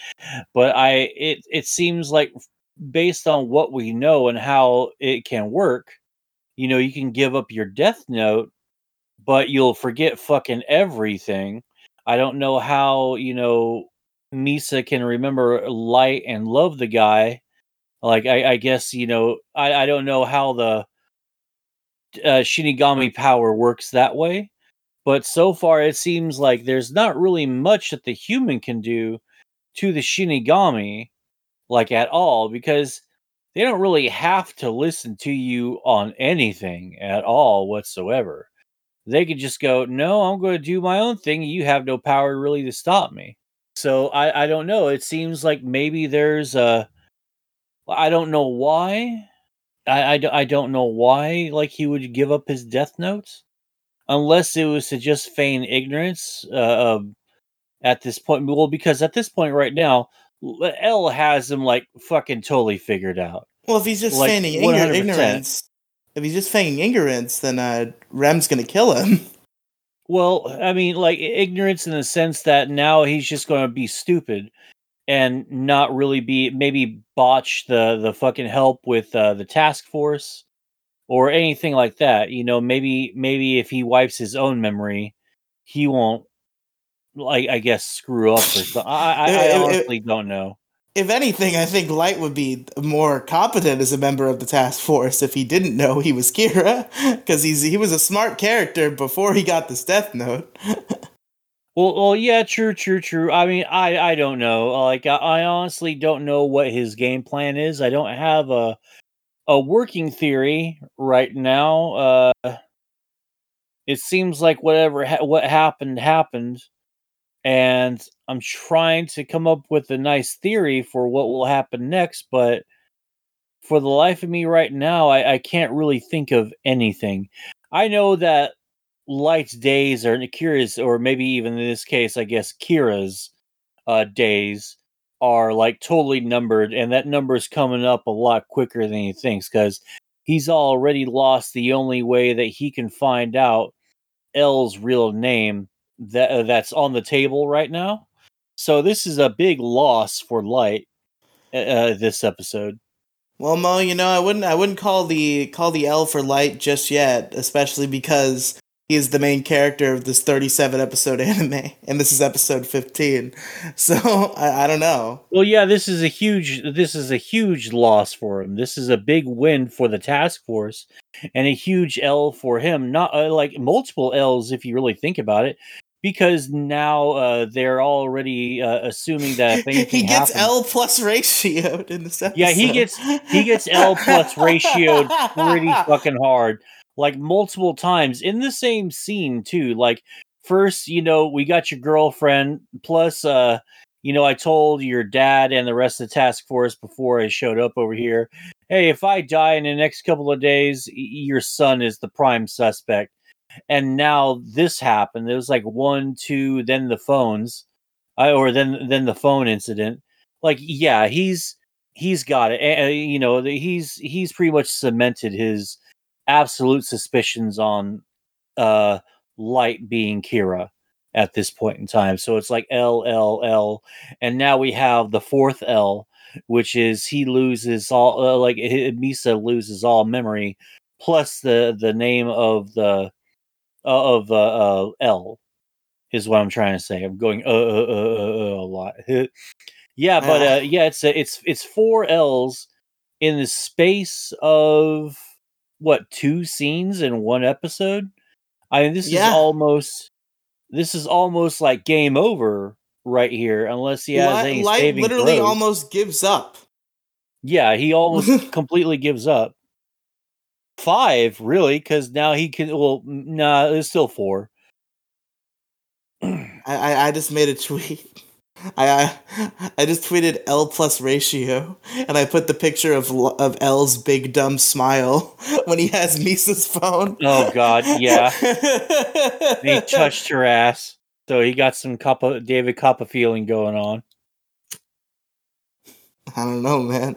[SPEAKER 2] but I it it seems like based on what we know and how it can work, you know, you can give up your death note, but you'll forget fucking everything. I don't know how you know Misa can remember Light and love the guy like I, I guess you know I, I don't know how the uh, Shinigami power works that way, but so far it seems like there's not really much that the human can do to the Shinigami, like at all, because they don't really have to listen to you on anything at all whatsoever. They could just go, "No, I'm going to do my own thing. You have no power really to stop me." So I, I don't know. It seems like maybe there's a I don't know why. I, I, I don't know why like he would give up his death notes unless it was to just feign ignorance uh, at this point well because at this point right now L has him like fucking totally figured out.
[SPEAKER 1] Well, if he's just like, feigning ignorance, if he's just feigning ignorance, then uh, Rem's gonna kill him.
[SPEAKER 2] Well, I mean, like ignorance in the sense that now he's just gonna be stupid and not really be maybe botch the the fucking help with uh, the task force or anything like that. You know, maybe maybe if he wipes his own memory, he won't like I guess screw up or something. I, I, I honestly don't know.
[SPEAKER 1] If anything, I think Light would be more competent as a member of the task force if he didn't know he was Kira, because he's he was a smart character before he got this death note.
[SPEAKER 2] Well, well, yeah, true, true, true. I mean, I, I don't know. Like, I, I honestly don't know what his game plan is. I don't have a, a working theory right now. Uh, it seems like whatever ha- what happened happened, and I'm trying to come up with a nice theory for what will happen next. But for the life of me, right now, I, I can't really think of anything. I know that Light's days or Kira's, or maybe even in this case, I guess Kira's uh, days are like totally numbered, and that number is coming up a lot quicker than he thinks because he's already lost the only way that he can find out L's real name that uh, that's on the table right now. So this is a big loss for Light. Uh, this episode.
[SPEAKER 1] Well, Moe, you know, I wouldn't I wouldn't call the call the L for light just yet, especially because he is the main character of this 37 episode anime, and this is episode 15. So I, I don't know.
[SPEAKER 2] Well, yeah, this is a huge this is a huge loss for him. This is a big win for the task force, and a huge L for him. Not uh, like multiple L's if you really think about it, because now uh, they're already uh, assuming that
[SPEAKER 1] he gets
[SPEAKER 2] happens,
[SPEAKER 1] L plus ratioed in this episode.
[SPEAKER 2] Yeah, he gets he gets L plus ratioed pretty fucking hard, like multiple times in the same scene too. Like first, you know, we got your girlfriend plus uh you know, I told your dad and the rest of the task force before I showed up over here, hey, if I die in the next couple of days, y- your son is the prime suspect. And now this happened. It was like one, two, then the phones, I, or then then the phone incident. Like, yeah, he's he's got it. Uh, you know, he's he's pretty much cemented his absolute suspicions on uh Light being Kira at this point in time. So it's like L L L, and now we have the fourth L, which is he loses all uh, like Misa loses all memory, plus the the name of the uh, of uh, uh L is what I'm trying to say. I'm going uh uh uh, uh, uh a lot. yeah, but
[SPEAKER 1] Ah.
[SPEAKER 2] uh yeah, it's uh, it's it's four L's in the space of what two scenes in one episode. I mean, this
[SPEAKER 1] Yeah.
[SPEAKER 2] is almost this is almost like game over right here, unless he has any
[SPEAKER 1] Light
[SPEAKER 2] saving
[SPEAKER 1] literally
[SPEAKER 2] throws.
[SPEAKER 1] almost gives up.
[SPEAKER 2] Yeah, he almost completely gives up. Five, really, because now he can. Well, no nah, it's still four.
[SPEAKER 1] I, I, I just made a tweet. I, I I just tweeted L plus ratio, and I put the picture of of L's big dumb smile when he has Misa's phone.
[SPEAKER 2] Oh God, yeah. He touched her ass, so he got some Coppa, David Coppa feeling going on.
[SPEAKER 1] I don't know, man.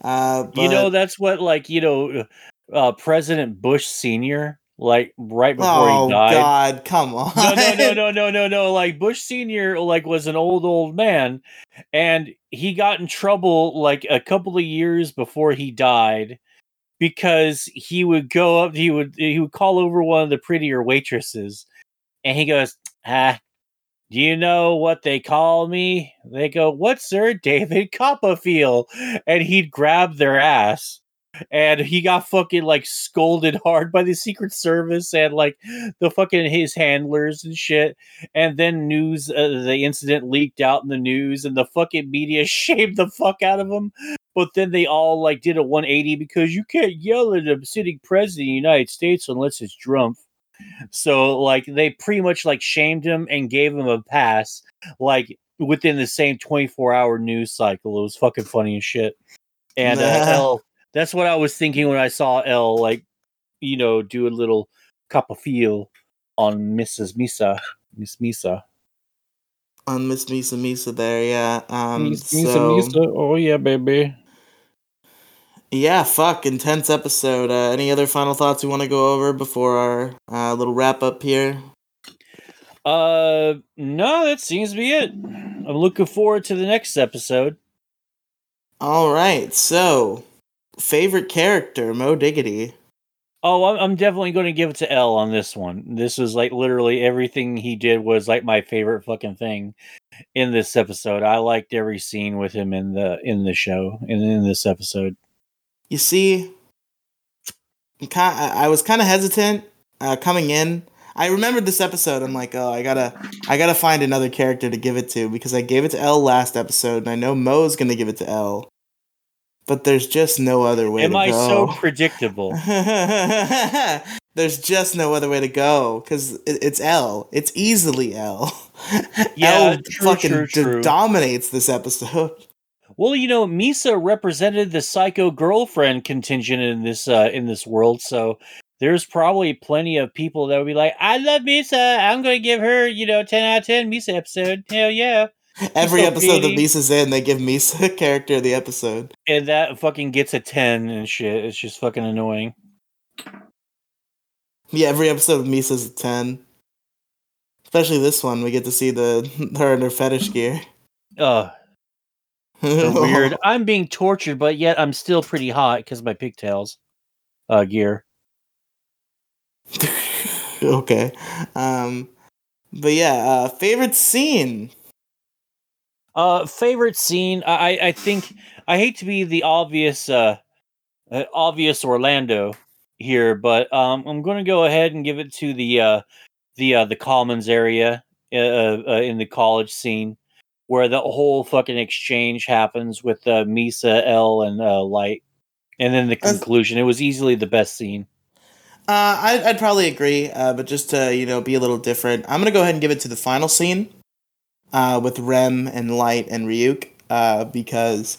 [SPEAKER 1] Uh,
[SPEAKER 2] you know, that's what like you know, uh, President Bush Senior, like right before
[SPEAKER 1] oh
[SPEAKER 2] he died.
[SPEAKER 1] Oh god, come on.
[SPEAKER 2] no, no, no, no, no, no, no. Like Bush Senior, like was an old, old man, and he got in trouble like a couple of years before he died because he would go up, he would he would call over one of the prettier waitresses, and he goes, "Ah, do you know what they call me?" They go, "What, sir? David Copperfield," and he'd grab their ass and he got fucking like scolded hard by the Secret Service and like the fucking his handlers and shit. And then news, uh, the incident leaked out in the news, and the fucking media shamed the fuck out of him. But then they all like did a 180 because you can't yell at a sitting president of the United States unless it's Trump. So like they pretty much like shamed him and gave him a pass, like within the same 24 hour news cycle. It was fucking funny as shit. And uh,
[SPEAKER 1] Nah.
[SPEAKER 2] L, that's what I was thinking when I saw L, like, you know, do a little cup of feel on Mrs. Misa, Miss Misa.
[SPEAKER 1] on Miss Misa Misa there, yeah. Um,
[SPEAKER 2] Miss
[SPEAKER 1] so Misa Misa,
[SPEAKER 2] oh yeah, baby.
[SPEAKER 1] yeah, fuck, intense episode. Uh, any other final thoughts we want to go over before our uh, little wrap up here?
[SPEAKER 2] Uh, no, that seems to be it. I'm looking forward to the next episode.
[SPEAKER 1] All right, so favorite character, Moe Diggity.
[SPEAKER 2] Oh, I'm, definitely going to give it to L on this one. This is like literally everything he did was like my favorite fucking thing in this episode. I liked every scene with him in the in the show and in this episode.
[SPEAKER 1] You see, I was kind of hesitant uh, coming in. I remembered this episode. I'm like, oh, I gotta, I gotta find another character to give it to because I gave it to L last episode, and I know Moe's gonna give it to L. But there's just no other way
[SPEAKER 2] Am
[SPEAKER 1] to
[SPEAKER 2] I
[SPEAKER 1] go.
[SPEAKER 2] so predictable?
[SPEAKER 1] there's just no other way to go because it, it's L. It's easily L.
[SPEAKER 2] Yeah,
[SPEAKER 1] L
[SPEAKER 2] true,
[SPEAKER 1] fucking
[SPEAKER 2] true,
[SPEAKER 1] d- dominates this episode.
[SPEAKER 2] Well, you know, Misa represented the psycho girlfriend contingent in this uh, in this world, so there's probably plenty of people that would be like, "I love Misa. I'm going to give her, you know, ten out of ten Misa episode. Hell yeah!"
[SPEAKER 1] Every
[SPEAKER 2] so
[SPEAKER 1] episode that. Misa's in, they give Misa character of the episode.
[SPEAKER 2] And that fucking gets a ten and shit. It's just fucking annoying.
[SPEAKER 1] Yeah, every episode of Misa's a ten. Especially this one, we get to see the her in her fetish gear.
[SPEAKER 2] Uh, so weird. I'm being tortured, but yet I'm still pretty hot because of my pigtails uh, gear.
[SPEAKER 1] okay. Um but yeah, uh favorite scene.
[SPEAKER 2] Uh, favorite scene. I I- I think I hate to be the obvious uh, uh obvious Orlando here, but um, I'm going to go ahead and give it to the uh the uh the Commons area uh, uh in the college scene where the whole fucking exchange happens with uh, Misa, L, and uh, Light, and then the conclusion. It was easily the best scene.
[SPEAKER 1] Uh I'd, I'd probably agree, uh, but just to, you know, be a little different, I'm gonna go ahead and give it to the final scene. Uh with Rem and Light and Ryuk. Uh because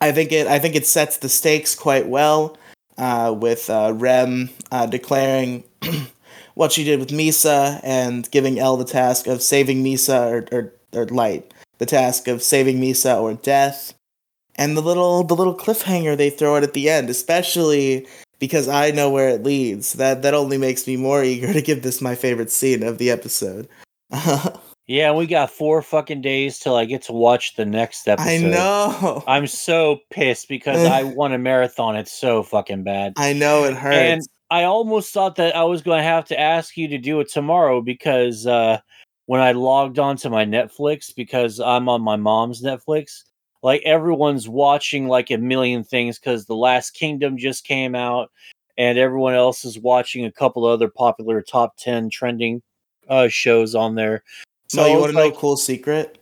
[SPEAKER 1] I think it I think it sets the stakes quite well. Uh with uh Rem uh declaring what she did with Misa and giving L the task of saving Misa or, or, or Light, the task of saving Misa or death. And the little the little cliffhanger they throw it at the end, especially because I know where it leads. That that only makes me more eager to give this my favorite scene of the episode.
[SPEAKER 2] Yeah, we got four fucking days till I get to watch the next episode.
[SPEAKER 1] I know.
[SPEAKER 2] I'm so pissed because I want a marathon It's so fucking bad.
[SPEAKER 1] I know it hurts.
[SPEAKER 2] And I almost thought that I was going to have to ask you to do it tomorrow because uh, when I logged on to my Netflix, because I'm on my mom's Netflix, like everyone's watching like a million things because The Last Kingdom just came out, and everyone else is watching a couple other popular top 10 trending uh, shows on there.
[SPEAKER 1] So you want to know a cool secret?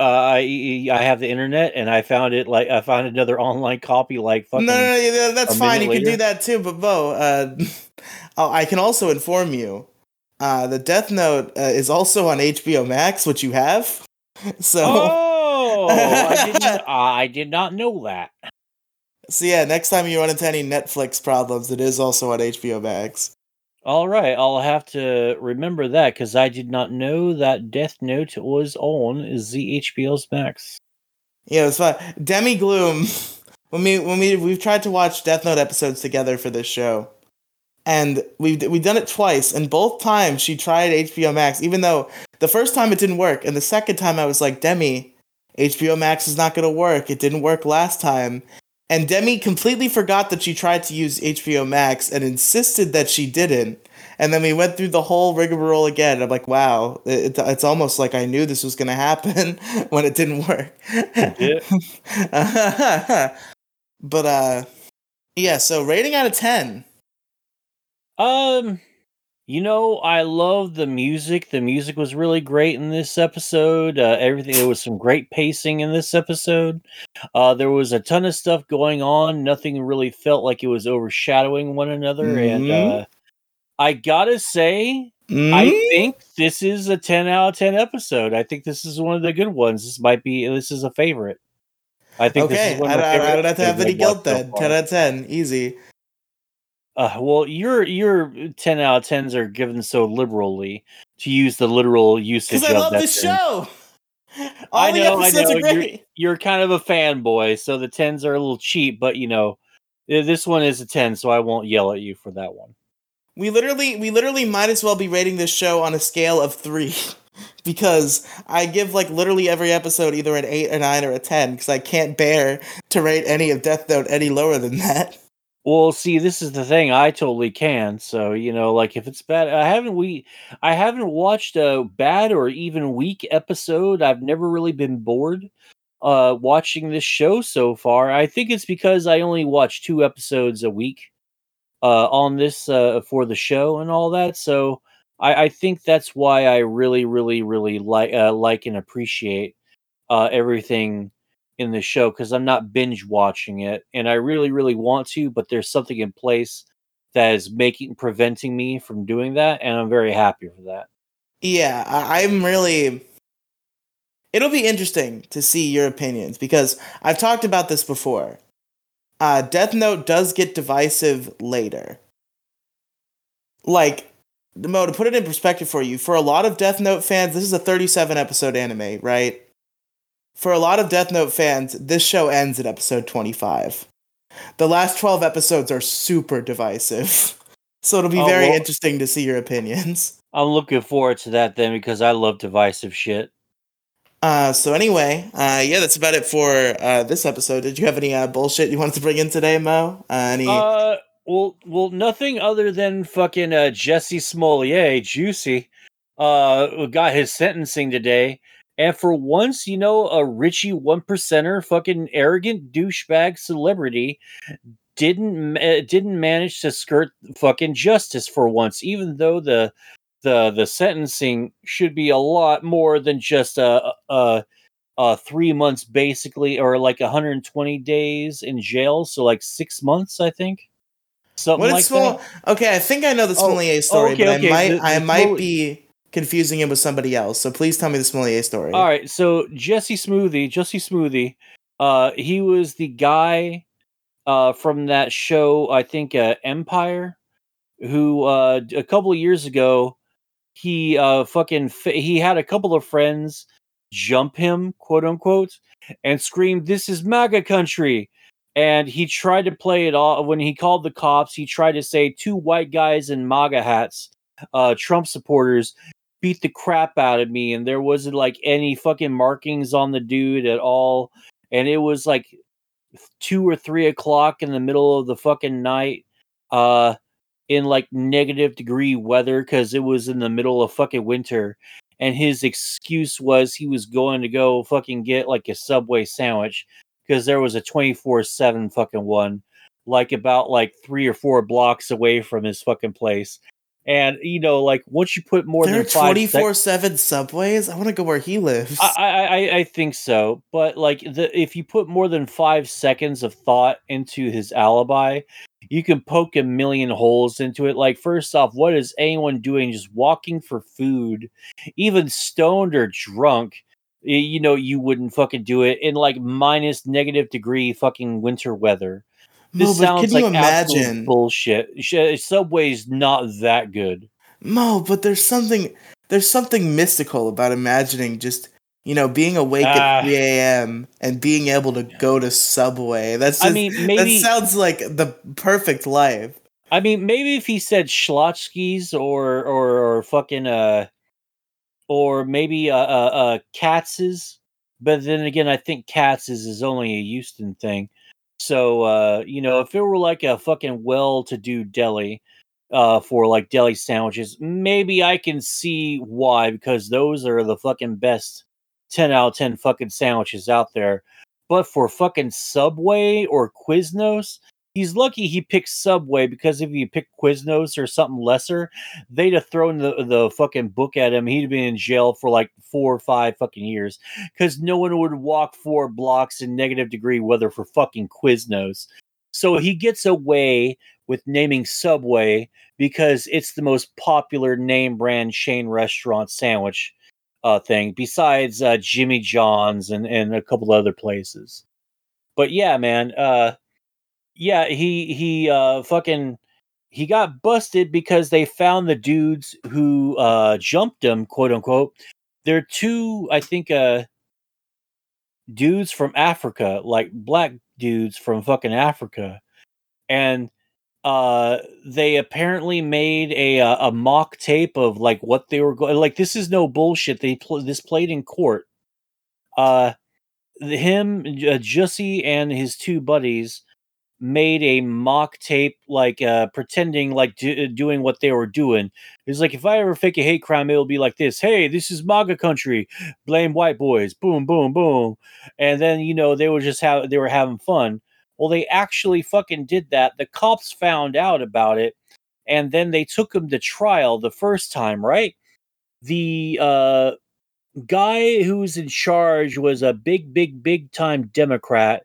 [SPEAKER 2] uh, I I have the internet and I found it like I found another online copy like
[SPEAKER 1] No,
[SPEAKER 2] fucking
[SPEAKER 1] no, no, yeah, that's fine. You
[SPEAKER 2] minute
[SPEAKER 1] can do that too. But Bo, uh, oh, I can also inform you. Uh, the Death Note uh, is also on HBO Max, which you have. So,
[SPEAKER 2] Oh, I didn't. I did not know that.
[SPEAKER 1] so yeah, next time you run into any Netflix problems, it is also on HBO Max.
[SPEAKER 2] All right, I'll have to remember that because I did not know that Death Note was on the HBO's Max.
[SPEAKER 1] Yeah, it's fun. Demi Gloom. When we when we we've tried to watch Death Note episodes together for this show, and we've we've done it twice, and both times she tried HBO Max, even though the first time it didn't work, and the second time I was like, Demi, HBO Max is not gonna work. It didn't work last time. And Demi completely forgot that she tried to use HBO Max and insisted that she didn't. And then we went through the whole rigmarole again. I'm like, wow, it, it's almost like I knew this was going to happen when it didn't work. but uh yeah, so rating out of 10.
[SPEAKER 2] Um, you know, I love the music. The music was really great in this episode. Uh, everything there was some great pacing in this episode. Uh, there was a ton of stuff going on. Nothing really felt like it was overshadowing one another. And
[SPEAKER 1] Mhm.
[SPEAKER 2] uh, I gotta say, I
[SPEAKER 1] Mm?
[SPEAKER 2] think this is a 10 out of 10 episode. I think this is one of the good ones. This might be, this is a favorite. I think this
[SPEAKER 1] Okay,
[SPEAKER 2] is one
[SPEAKER 1] I,
[SPEAKER 2] of my
[SPEAKER 1] I,
[SPEAKER 2] favorite
[SPEAKER 1] I don't have to have any guilt
[SPEAKER 2] watched so
[SPEAKER 1] then. 10 out of 10, easy.
[SPEAKER 2] Uh, well, your your 10 out of 10s are given so liberally to use the literal usage
[SPEAKER 1] Because I love this
[SPEAKER 2] term.
[SPEAKER 1] show. All
[SPEAKER 2] I know, I know. You're, you're kind of a fanboy, so the 10s are a little cheap, but you know, this one is a 10, so I won't yell at you for that one.
[SPEAKER 1] We literally, we literally might as well be rating this show on a scale of three, because I give like literally every episode either an eight, a nine, or a ten, because I can't bear to rate any of Death Note any lower than that.
[SPEAKER 2] Well, see, this is the thing. I totally can. So you know, like if it's bad, I haven't we, I haven't watched a bad or even weak episode. I've never really been bored uh watching this show so far. I think it's because I only watch two episodes a week. uh, on this uh, for the show and all that. So I, I think that's why I really, really, really like uh, like and appreciate uh, everything in the show because I'm not binge watching it, and I really, really want to, but there's something in place that is making preventing me from doing that, and I'm very happy for that.
[SPEAKER 1] Yeah, I'm really. It'll be interesting to see your opinions because I've talked about this before. Uh, Death Note does get divisive later. Like, Moe, to put it in perspective for you, for a lot of Death Note fans, this is a 37 episode anime, right? For a lot of Death Note fans, this show ends at episode 25. The last 12 episodes are super divisive. So it'll be
[SPEAKER 2] Oh,
[SPEAKER 1] very
[SPEAKER 2] well-
[SPEAKER 1] interesting to see your opinions.
[SPEAKER 2] I'm looking forward to that then because I love divisive shit.
[SPEAKER 1] Uh, so anyway, uh, yeah, that's about it for uh, this episode. Did you have any uh, bullshit you wanted to bring in today, Moe? Uh, any?
[SPEAKER 2] Uh, well, well, nothing other than fucking uh, Jussie Smollett, juicy, uh, got his sentencing today, and for once, you know, a Richie one percenter, fucking arrogant douchebag celebrity, didn't ma- eh, didn't manage to skirt fucking justice for once, even though the the the sentencing should be a lot more than just a a, a three months basically, or like 120 days in jail, so like six months, I think. Something
[SPEAKER 1] what
[SPEAKER 2] like
[SPEAKER 1] Smol-
[SPEAKER 2] that.
[SPEAKER 1] Okay, I think I know the
[SPEAKER 2] Oh,
[SPEAKER 1] Smollier story,
[SPEAKER 2] okay,
[SPEAKER 1] but
[SPEAKER 2] okay,
[SPEAKER 1] I might
[SPEAKER 2] the-
[SPEAKER 1] I might be confusing him with somebody else. So please tell me the Smollier story.
[SPEAKER 2] All right, so Jesse Smoothie, Jesse Smoothie, uh, he was the guy uh, from that show, I think uh, Empire, who uh, a couple of years ago he uh, fucking fa- he had a couple of friends jump him, quote unquote, and scream, "This is MAGA country." And he tried to play it off when he called the cops. He tried to say two white guys in MAGA hats, uh, Trump supporters, beat the crap out of me and there wasn't like any fucking markings on the dude at all. And it was like two or three o'clock in the middle of the fucking night uh in like negative degree weather because it was in the middle of fucking winter. And his excuse was he was going to go fucking get like a subway sandwich because there was a 24-7 fucking one like about like three or four blocks away from his fucking place and you know like once you put more
[SPEAKER 1] there
[SPEAKER 2] than
[SPEAKER 1] twenty four seven subways. I want to go where he lives.
[SPEAKER 2] I, I I- I think so, but like the if you put more than five seconds of thought into his alibi, you can poke a million holes into it. Like first off, what is anyone doing just walking for food, even stoned or drunk? You know, you wouldn't fucking do it in like minus negative degree fucking winter weather. This
[SPEAKER 1] Moe, but
[SPEAKER 2] sounds
[SPEAKER 1] can
[SPEAKER 2] like
[SPEAKER 1] imagine?
[SPEAKER 2] bullshit. Subway's not that good.
[SPEAKER 1] Moe, but there's something there's something mystical about imagining just you know being awake
[SPEAKER 2] Ah.
[SPEAKER 1] at 3 a.m. and being able to go to Subway. That's
[SPEAKER 2] I mean, maybe
[SPEAKER 1] that sounds like the perfect life.
[SPEAKER 2] I mean, maybe if he said Schlotzky's or or or fucking uh or maybe uh uh, uh Katz's, but then again, I think Katz's is only a Houston thing. So uh, you know, if it were like a fucking well-to-do deli uh for like deli sandwiches, maybe I can see why because those are the fucking best 10 out of 10 fucking sandwiches out there. But for fucking Subway or Quiznos, he's lucky he picked Subway because if he picked Quiznos or something lesser, they'd have thrown the, the fucking book at him. He'd have been in jail for like four or five fucking years because no one would walk four blocks in negative degree weather for fucking Quiznos. So he gets away with naming Subway because it's the most popular name brand chain restaurant sandwich uh, thing, besides uh, Jimmy John's and, and a couple other places. But yeah, man, uh, yeah, he he uh, fucking he got busted because they found the dudes who uh, jumped him, quote unquote. They're two, I think, uh, dudes from Africa, like black dudes from fucking Africa, and uh they apparently made a uh, a mock tape of like what they were going like this is no bullshit. They pl- this played in court. Uh him uh, Jussie and his two buddies made a mock tape like uh pretending like do- doing what they were doing it's like if i ever fake a hate crime it'll be like this hey this is maga country blame white boys boom boom boom and then you know they were just have they were having fun Well, they actually fucking did that. The cops found out about it, and then they took him to trial the first time, right? The uh, guy who was in charge was a big, big, big time Democrat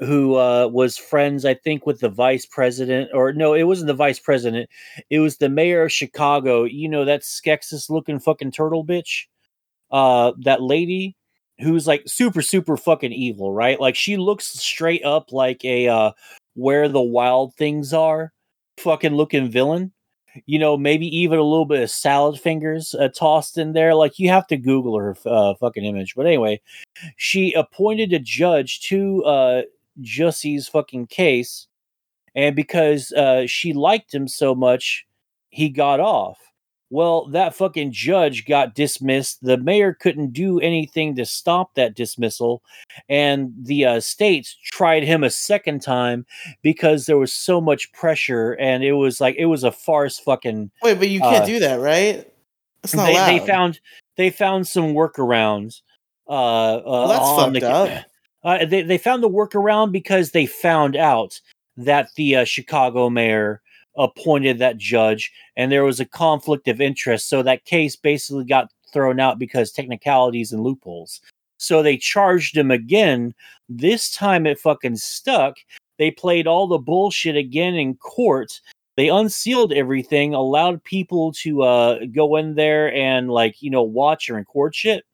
[SPEAKER 2] who uh, was friends, I think, with the vice president, or no, it wasn't the vice president. It was the mayor of Chicago. You know that Skeksis looking fucking turtle bitch, uh, that lady who's like super, super fucking evil, right? Like she looks straight up like a uh, where the wild things are, fucking looking villain. You know, maybe even a little bit of salad fingers uh, tossed in there. Like you have to Google her uh, fucking image. But anyway, she appointed a judge to uh, Jussie's fucking case, and because uh, she liked him so much, he got off. Well, that fucking judge got dismissed. The mayor couldn't do anything to stop that dismissal, and the uh, states tried him a second time because there was so much pressure, and it was like it was a farce. Fucking
[SPEAKER 1] Wait, but you can't
[SPEAKER 2] Uh,
[SPEAKER 1] do that, right? It's not
[SPEAKER 2] they,
[SPEAKER 1] allowed.
[SPEAKER 2] they found they found some workarounds. Uh, uh
[SPEAKER 1] well, that's fucked
[SPEAKER 2] the,
[SPEAKER 1] up.
[SPEAKER 2] uh, they they found the workaround because they found out that the uh, Chicago mayor appointed that judge, and there was a conflict of interest. So that case basically got thrown out because technicalities and loopholes. So they charged him again. This time it fucking stuck. They played all the bullshit again in court. They unsealed everything, allowed people to uh, go in there and like you know watch or record shit.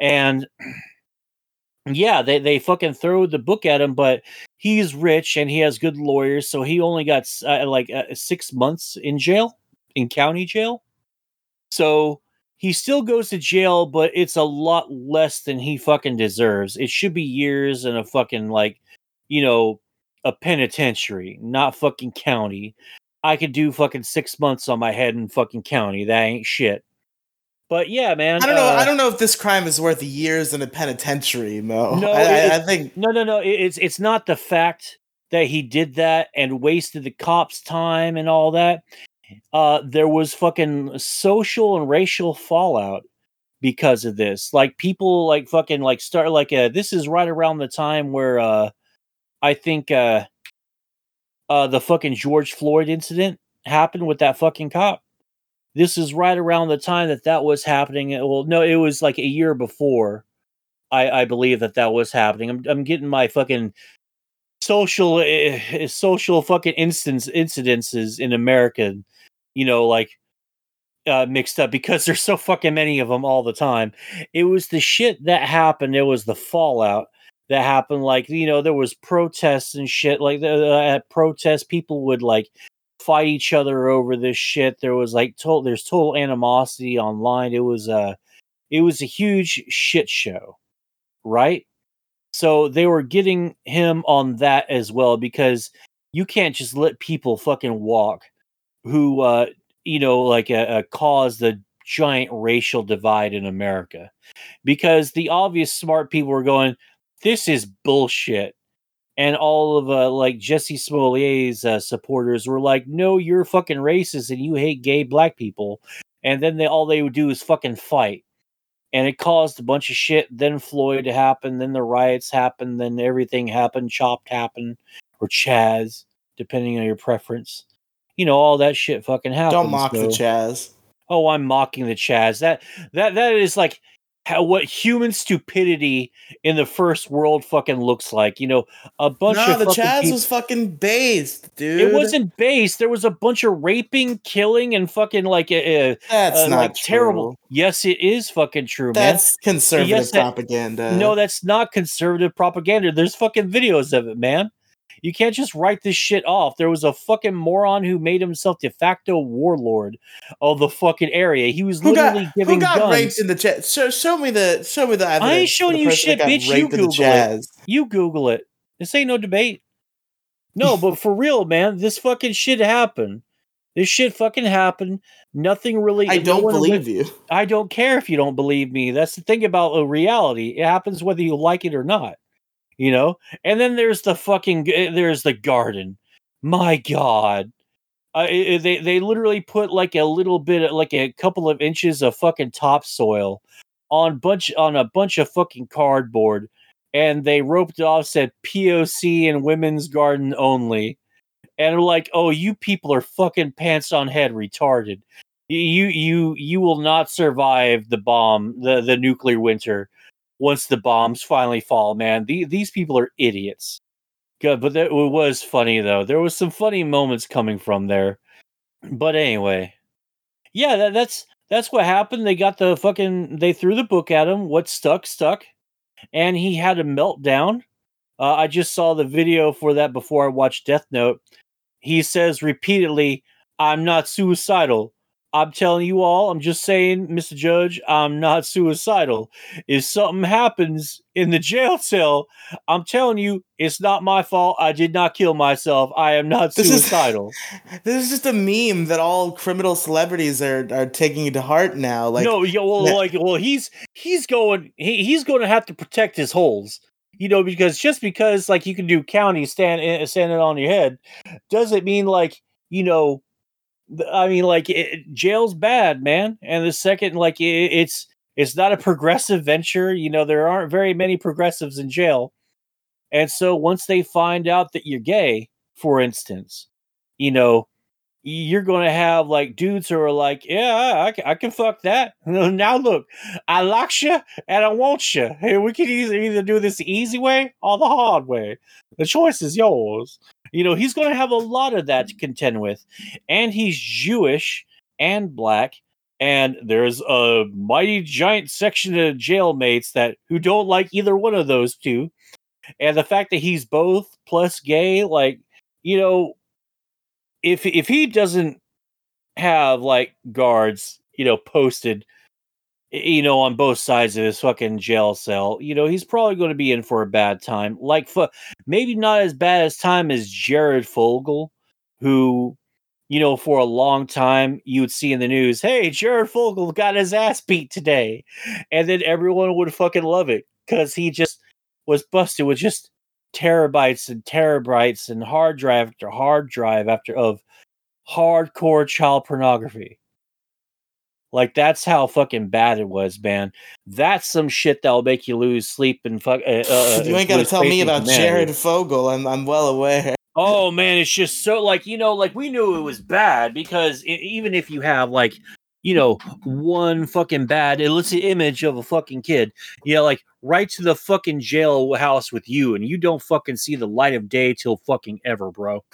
[SPEAKER 2] And yeah, they they fucking throw the book at him, but he's rich and he has good lawyers, so he only got uh, like uh, six months in jail, in county jail. So he still goes to jail, but it's a lot less than he fucking deserves. It should be years and a fucking like, you know, a penitentiary, not fucking county. I could do fucking six months on my head in fucking county. That ain't shit. But yeah, man.
[SPEAKER 1] I don't know.
[SPEAKER 2] uh,
[SPEAKER 1] I don't know if this crime is worth years in a penitentiary, Moe.
[SPEAKER 2] No,
[SPEAKER 1] I, I, think
[SPEAKER 2] No, no, no. It's it's not the fact that he did that and wasted the cops' time and all that. Uh, there was fucking social and racial fallout because of this. Like people like fucking like start like uh this is right around the time where uh I think uh uh the fucking George Floyd incident happened with that fucking cop. This is right around the time that that was happening. Well, no, it was like a year before. I, I believe that that was happening. I'm, I'm getting my fucking social uh, social fucking instance incidences in America, you know, like uh, mixed up because there's so fucking many of them all the time. It was the shit that happened. It was the fallout that happened. Like you know, there was protests and shit. Like the, uh, at protests, people would like fight each other over this shit. There was like total there's total animosity online. It was a it was a huge shit show, right? So they were getting him on that as well because you can't just let people fucking walk who uh you know like uh, uh, cause the giant racial divide in America because the obvious smart people were going this is bullshit and all of uh, like Jussie Smollett's uh, supporters were like, "No, you're fucking racist and you hate gay black people." And then they all they would do is fucking fight, and it caused a bunch of shit. Then Floyd happened, then the riots happened, then everything happened. Chopped happened, or Chaz, depending on your preference. You know, all that shit fucking happened.
[SPEAKER 1] don't mock the
[SPEAKER 2] so-
[SPEAKER 1] Chaz.
[SPEAKER 2] Oh, I'm mocking the Chaz. That that that is like how what human stupidity in the first world fucking looks like. You know, a bunch
[SPEAKER 1] No,
[SPEAKER 2] of
[SPEAKER 1] the Chaz
[SPEAKER 2] peop-
[SPEAKER 1] was fucking based, dude.
[SPEAKER 2] it wasn't based. There was a bunch of raping, killing, and fucking like uh,
[SPEAKER 1] That's
[SPEAKER 2] uh,
[SPEAKER 1] not
[SPEAKER 2] like terrible. Yes, it is fucking true,
[SPEAKER 1] That's conservative
[SPEAKER 2] Yes, that-
[SPEAKER 1] propaganda.
[SPEAKER 2] man. No, that's not conservative propaganda. There's fucking videos of it, man. You can't just write this shit off. There was a fucking moron who made himself de facto warlord of the fucking area. He was
[SPEAKER 1] who got,
[SPEAKER 2] literally
[SPEAKER 1] who
[SPEAKER 2] giving
[SPEAKER 1] got
[SPEAKER 2] guns.
[SPEAKER 1] raped in the Chaz? Show, show me the show me the evidence.
[SPEAKER 2] I ain't showing you shit, bitch. You
[SPEAKER 1] raped in the
[SPEAKER 2] Google it. You Google it. This ain't no debate. No, but for real, man, this fucking shit happened. This shit fucking happened. Nothing really.
[SPEAKER 1] I don't
[SPEAKER 2] one
[SPEAKER 1] believe you.
[SPEAKER 2] I don't care if you don't believe me. That's the thing about a reality. It happens whether you like it or not. You know. And then there's the fucking. Eh, there's the garden. My God. It- it- eh, eh, they they literally put like a little bit, like a couple of inches of fucking topsoil on bunch on a bunch of fucking cardboard, and they roped off said POC and women's garden only. And like, oh, you people are fucking pants on head retarded. You you you will not survive the bomb, the the nuclear winter once the bombs finally fall, man. The, these people are idiots. Good, but that, it was funny though. There was some funny moments coming from there. But anyway, yeah, that, that's that's what happened. They got the fucking they threw the book at him. What stuck stuck, and he had a meltdown. Uh, I just saw the video for that before I watched Death Note. He says repeatedly, "I'm not suicidal. I'm telling you all, I'm just saying, Mr. Judge, I'm not suicidal. If something happens in the jail cell, I'm telling you, it's not my fault. I did not kill myself. I am not
[SPEAKER 1] This is-
[SPEAKER 2] suicidal.
[SPEAKER 1] This is just a meme that all criminal celebrities are, are taking to heart now. Like,
[SPEAKER 2] no, yeah, well, like, well, he's he's going, he, he's going to have to protect his holes, you know, because just because like you can do county stand eh, standing on your head, doesn't mean like you know, I mean, like it, jail's bad, man. And the second, like it, it's it's not a progressive venture, you know, there aren't very many progressives in jail, and so once they find out that you're gay, for instance, you know. You're going to have like dudes who are like, yeah, I, can, I can fuck that. Now look, I like you and I want you. Hey, we can either either do this the easy way or the hard way. The choice is yours. You know, he's going to have a lot of that to contend with, and he's Jewish and black, and there's a mighty giant section of jailmates that who don't like either one of those two, and the fact that he's both plus gay, like you know, if if he doesn't have like guards, you know, posted you know, on both sides of his fucking jail cell, you know, he's probably going to be in for a bad time. Like, fu- maybe not as bad as time as Jared Fogle, who, you know, for a long time you would see in the news, hey, Jared Fogle got his ass beat today. And then everyone would fucking love it because he just was busted with just terabytes and terabytes and hard drive after hard drive after of hardcore child pornography. Like that's how fucking bad it was, man. That's some shit that'll make you lose sleep and fuck. Uh, uh,
[SPEAKER 1] you ain't got to tell me about. Jared Fogle. I'm I'm well aware.
[SPEAKER 2] Oh man, it's just so like you know, like we knew it was bad because i even if you have like you know one fucking bad illicit image of a fucking kid, you know, like right to the fucking jailhouse with you, and you don't fucking see the light of day till fucking ever, bro.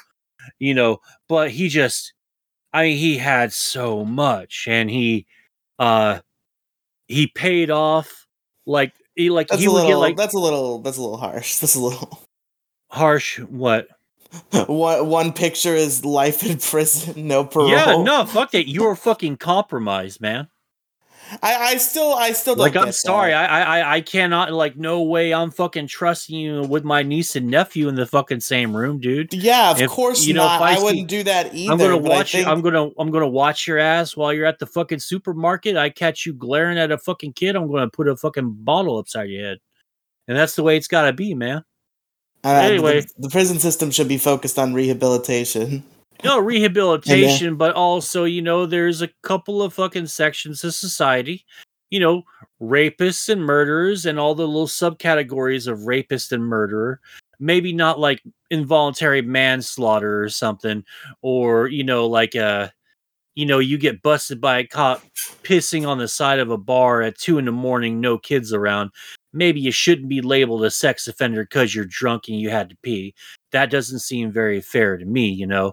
[SPEAKER 2] You know, but he just, I mean, he had so much, and he, uh, he paid off like he like
[SPEAKER 1] That's
[SPEAKER 2] he would
[SPEAKER 1] little.
[SPEAKER 2] get like
[SPEAKER 1] that's a little. That's a little harsh. That's a little.
[SPEAKER 2] harsh what
[SPEAKER 1] one one picture is life in prison, no parole.
[SPEAKER 2] Yeah, no, fuck that. You are fucking compromised, man.
[SPEAKER 1] I, I still I still don't
[SPEAKER 2] Like, I'm sorry,
[SPEAKER 1] that.
[SPEAKER 2] I, I, I- I cannot. Like, no way. I'm fucking trusting you with my niece and nephew in the fucking same room, dude.
[SPEAKER 1] Yeah, of
[SPEAKER 2] if-
[SPEAKER 1] course
[SPEAKER 2] you know,
[SPEAKER 1] not.
[SPEAKER 2] I
[SPEAKER 1] I, wouldn't do that either.
[SPEAKER 2] I'm gonna watch
[SPEAKER 1] think-
[SPEAKER 2] I'm gonna, I'm gonna watch your ass while you're at the fucking supermarket. I catch you glaring at a fucking kid. I'm gonna put a fucking bottle upside your head, and that's the way it's gotta be, man. Anyway.
[SPEAKER 1] the, the prison system should be focused on rehabilitation.
[SPEAKER 2] No rehabilitation, but also, you know, there's a couple of fucking sections of society, you know, rapists and murderers and all the little subcategories of rapist and murderer. Maybe not like involuntary manslaughter or something, or, you know, like uh you know, you get busted by a cop pissing on the side of a bar at two in the morning, no kids around. Maybe you shouldn't be labeled a sex offender because you're drunk and you had to pee. That doesn't seem very fair to me, you know?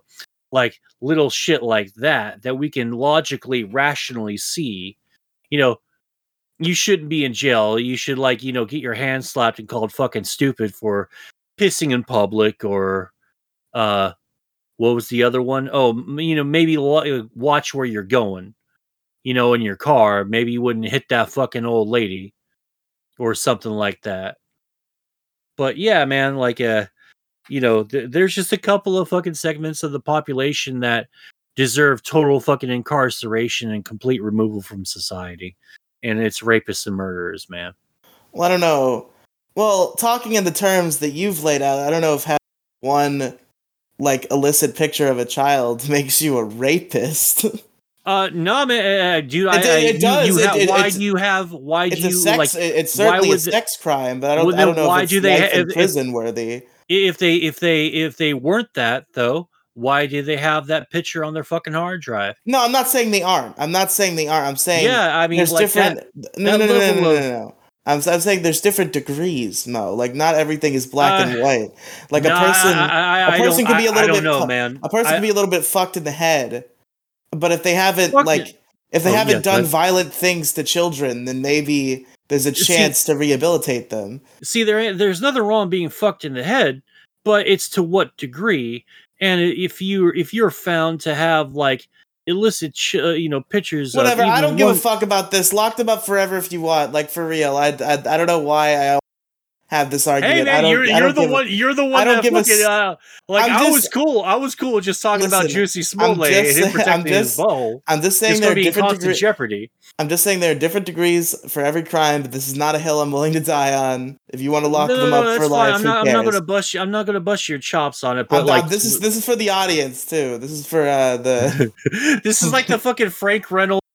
[SPEAKER 2] Like little shit like that, that we can logically, rationally see. You know, you shouldn't be in jail. You should, like, you know, get your hand slapped and called fucking stupid for pissing in public or, uh, what was the other one? Oh, you know, maybe watch where you're going. You know, in your car, maybe you wouldn't hit that fucking old lady or something like that. But yeah, man, like uh you know, th- there's just a couple of fucking segments of the population that deserve total fucking incarceration and complete removal from society. And it's rapists and murderers, man.
[SPEAKER 1] Well, I don't know. Well, talking in the terms that you've laid out, I don't know if one like illicit picture of a child makes you a rapist.
[SPEAKER 2] Uh, no, man, uh, dude. I,
[SPEAKER 1] It-
[SPEAKER 2] I,
[SPEAKER 1] it
[SPEAKER 2] you-
[SPEAKER 1] does.
[SPEAKER 2] You, have,
[SPEAKER 1] it-
[SPEAKER 2] why do you have? Why do you
[SPEAKER 1] a sex.
[SPEAKER 2] like?
[SPEAKER 1] it- it's certainly a sex crime, but I don't. I don't know
[SPEAKER 2] why
[SPEAKER 1] if it's
[SPEAKER 2] do they ha- if-
[SPEAKER 1] prison worthy.
[SPEAKER 2] If they if they if they weren't that though, why did they have that picture on their fucking hard drive?
[SPEAKER 1] No, I'm not saying they aren't. I'm not saying they aren't. I'm saying
[SPEAKER 2] yeah, I mean,
[SPEAKER 1] there's
[SPEAKER 2] like
[SPEAKER 1] different.
[SPEAKER 2] that.
[SPEAKER 1] no,
[SPEAKER 2] that
[SPEAKER 1] no, no, no, no,
[SPEAKER 2] of-
[SPEAKER 1] no, no. I'm, I'm saying there's different degrees, Moe. Like not everything is black and
[SPEAKER 2] Uh,
[SPEAKER 1] white. Like
[SPEAKER 2] No,
[SPEAKER 1] a person,
[SPEAKER 2] I, I, I
[SPEAKER 1] a person can be a little
[SPEAKER 2] I don't
[SPEAKER 1] bit
[SPEAKER 2] know,
[SPEAKER 1] fu-
[SPEAKER 2] man.
[SPEAKER 1] a person can be a little bit fucked in the head, but if they haven't
[SPEAKER 2] Fuck
[SPEAKER 1] like
[SPEAKER 2] it.
[SPEAKER 1] if they
[SPEAKER 3] Oh,
[SPEAKER 1] haven't
[SPEAKER 3] yes,
[SPEAKER 1] done
[SPEAKER 3] but-
[SPEAKER 1] violent things to children, then maybe there's a
[SPEAKER 2] See-
[SPEAKER 1] chance to rehabilitate them.
[SPEAKER 2] see there there's nothing wrong being fucked in the head but it's to what degree and if you if you're found to have like illicit ch- uh, you know pictures
[SPEAKER 1] Whatever. I don't give a fuck about this. Lock them up forever if you want. Like for real. I I, I don't know why I have this argument.
[SPEAKER 2] Hey
[SPEAKER 1] I
[SPEAKER 2] man,
[SPEAKER 1] don't,
[SPEAKER 2] you're
[SPEAKER 1] I
[SPEAKER 2] you're the
[SPEAKER 1] a-
[SPEAKER 2] one. You're the
[SPEAKER 1] I
[SPEAKER 2] one
[SPEAKER 1] don't
[SPEAKER 2] that
[SPEAKER 1] give a
[SPEAKER 2] fucking
[SPEAKER 1] s-
[SPEAKER 2] uh, like
[SPEAKER 1] I'm
[SPEAKER 2] I
[SPEAKER 1] just-
[SPEAKER 2] was cool. I was cool just talking about Jussie Smollett
[SPEAKER 1] just
[SPEAKER 2] and him
[SPEAKER 1] saying- I'm
[SPEAKER 2] protecting his
[SPEAKER 1] just-
[SPEAKER 2] bowl.
[SPEAKER 1] I'm just saying there are different degrees.
[SPEAKER 2] jeopardy.
[SPEAKER 1] I'm just saying there are different degrees for every crime, but this is not a hill I'm willing to die on. If you want to lock
[SPEAKER 2] no,
[SPEAKER 1] them
[SPEAKER 2] no,
[SPEAKER 1] up
[SPEAKER 2] no,
[SPEAKER 1] for life.
[SPEAKER 2] I'm not. I'm not gonna bust you. I'm not gonna bust your chops on it. But
[SPEAKER 1] I'm
[SPEAKER 2] like
[SPEAKER 1] not- this is this is for the audience too. This is for uh, the
[SPEAKER 2] this is like the fucking Frank Reynolds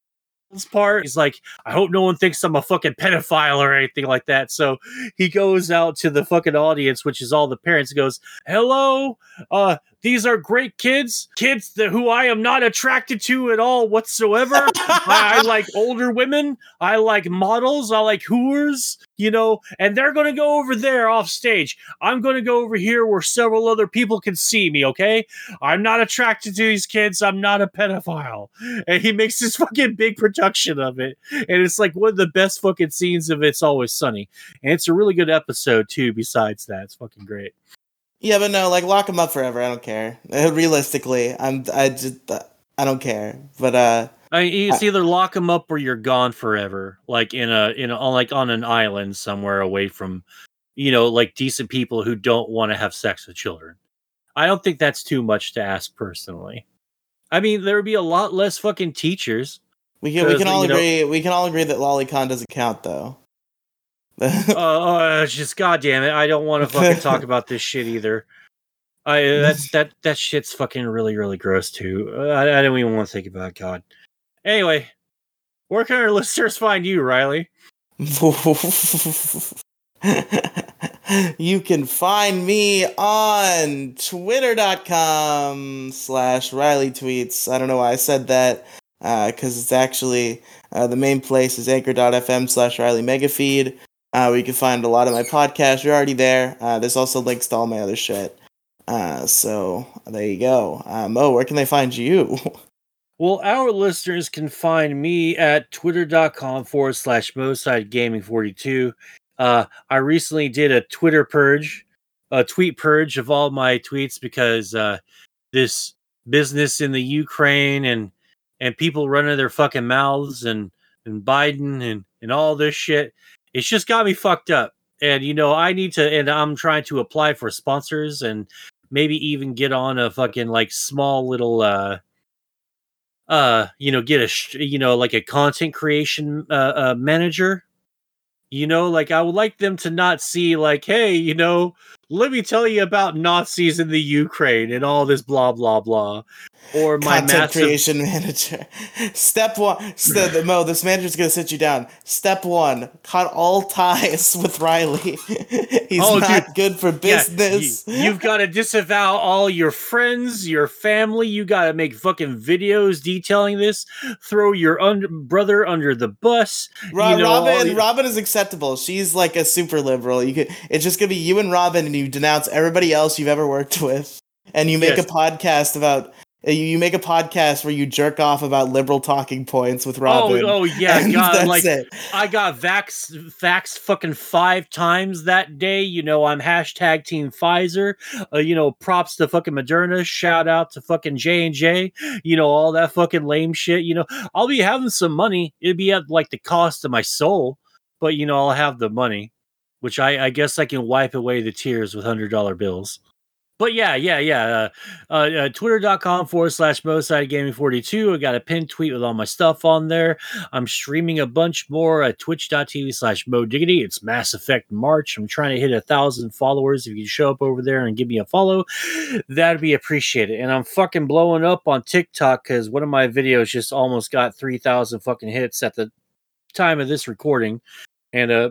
[SPEAKER 2] part. He's like, I hope no one thinks I'm a fucking pedophile or anything like that. So he goes out to the fucking audience, which is all the parents, goes, Hello, uh, these are great kids, kids that who I am not attracted to at all whatsoever. I, I like older women, I like models, I like whores, you know, and they're gonna go over there off stage. I'm gonna go over here where several other people can see me, okay? I'm not attracted to these kids. I'm not a pedophile. And he makes this fucking big production of it. And it's like one of the best fucking scenes of It's Always Sunny. And it's a really good episode, too, besides that. It's fucking great.
[SPEAKER 1] Yeah, but no, like lock them up forever. I don't care. Realistically, I'm I just uh, I don't care. But uh,
[SPEAKER 2] I mean, it's either lock them up or you're gone forever, like in a in a like on an island somewhere away from, you know, like decent people who don't want to have sex with children. I don't think that's too much to ask personally. I mean, there would be a lot less fucking teachers.
[SPEAKER 1] we can we can all
[SPEAKER 2] you know-
[SPEAKER 1] agree we can all agree that lolicon doesn't count though.
[SPEAKER 2] Uh, uh, it's just goddamn it, I don't want to fucking talk about this shit either. I that's that that shit's fucking really really gross too. Uh, I, I don't even want to think about it, God. Anyway, where can our listeners find you, Riely?
[SPEAKER 1] you can find me on twitter.com slash riley tweets i don't know why i said that because it's actually uh, the main place is anchor.fm slash riley megafeed uh, you can find a lot of my podcasts. You're already there. Uh, there's also links to all my other shit. Uh, so there you go. Uh, mo where can they find you?
[SPEAKER 2] Well, our listeners can find me at twitter.com forward slash Moside Gaming 42. Uh, I recently did a Twitter purge, a tweet purge of all my tweets because uh, this business in the Ukraine and and people running their fucking mouths and and Biden and and all this shit, it's just got me fucked up. And you know, I need to, and I'm trying to apply for sponsors and maybe even get on a fucking like small little uh uh you know get a you know like a content creation uh, uh manager you know like i would like them to not see like hey you know let me tell you about nazis in the ukraine and all this blah blah blah or my
[SPEAKER 1] content
[SPEAKER 2] massive
[SPEAKER 1] creation manager. Step one, step, Moe. This manager's gonna sit you down. Step one: cut all ties with Riely. He's
[SPEAKER 2] Oh,
[SPEAKER 1] not
[SPEAKER 2] dude.
[SPEAKER 1] good for
[SPEAKER 2] Yeah,
[SPEAKER 1] business.
[SPEAKER 2] you, have got to disavow all your friends, your family. You got to make fucking videos detailing this. Throw your brother under the bus.
[SPEAKER 1] Ro-
[SPEAKER 2] you know,
[SPEAKER 1] Robin,
[SPEAKER 2] the-
[SPEAKER 1] Robin is acceptable. She's like a super liberal. You could, it's just gonna be you and Robin, and you denounce everybody else you've ever worked with, and you make
[SPEAKER 2] Yes.
[SPEAKER 1] a podcast about. uh, You you make a podcast where you jerk off about liberal talking points with Robin.
[SPEAKER 2] Oh, oh yeah, God!
[SPEAKER 1] that's
[SPEAKER 2] Like
[SPEAKER 1] it.
[SPEAKER 2] I got vax vax fucking five times that day. You know, I'm hashtag Team Pfizer. Uh, you know, props to fucking Moderna. Shout out to fucking J and J. You know, all that fucking lame shit. You know, I'll be having some money. It'd be at like the cost of my soul, but you know, I'll have the money, which I, I guess I can wipe away the tears with hundred dollar bills. but yeah, yeah, yeah. Uh, uh, uh, Twitter.com forward slash Moside Gaming 42. I got a pinned tweet with all my stuff on there. I'm streaming a bunch more at twitch.tv slash Moe Diggity. It's Mass Effect March. I'm trying to hit a thousand followers. If you show up over there and give me a follow, that'd be appreciated. And I'm fucking blowing up on TikTok because one of my videos just almost got 3,000 fucking hits at the time of this recording. And uh,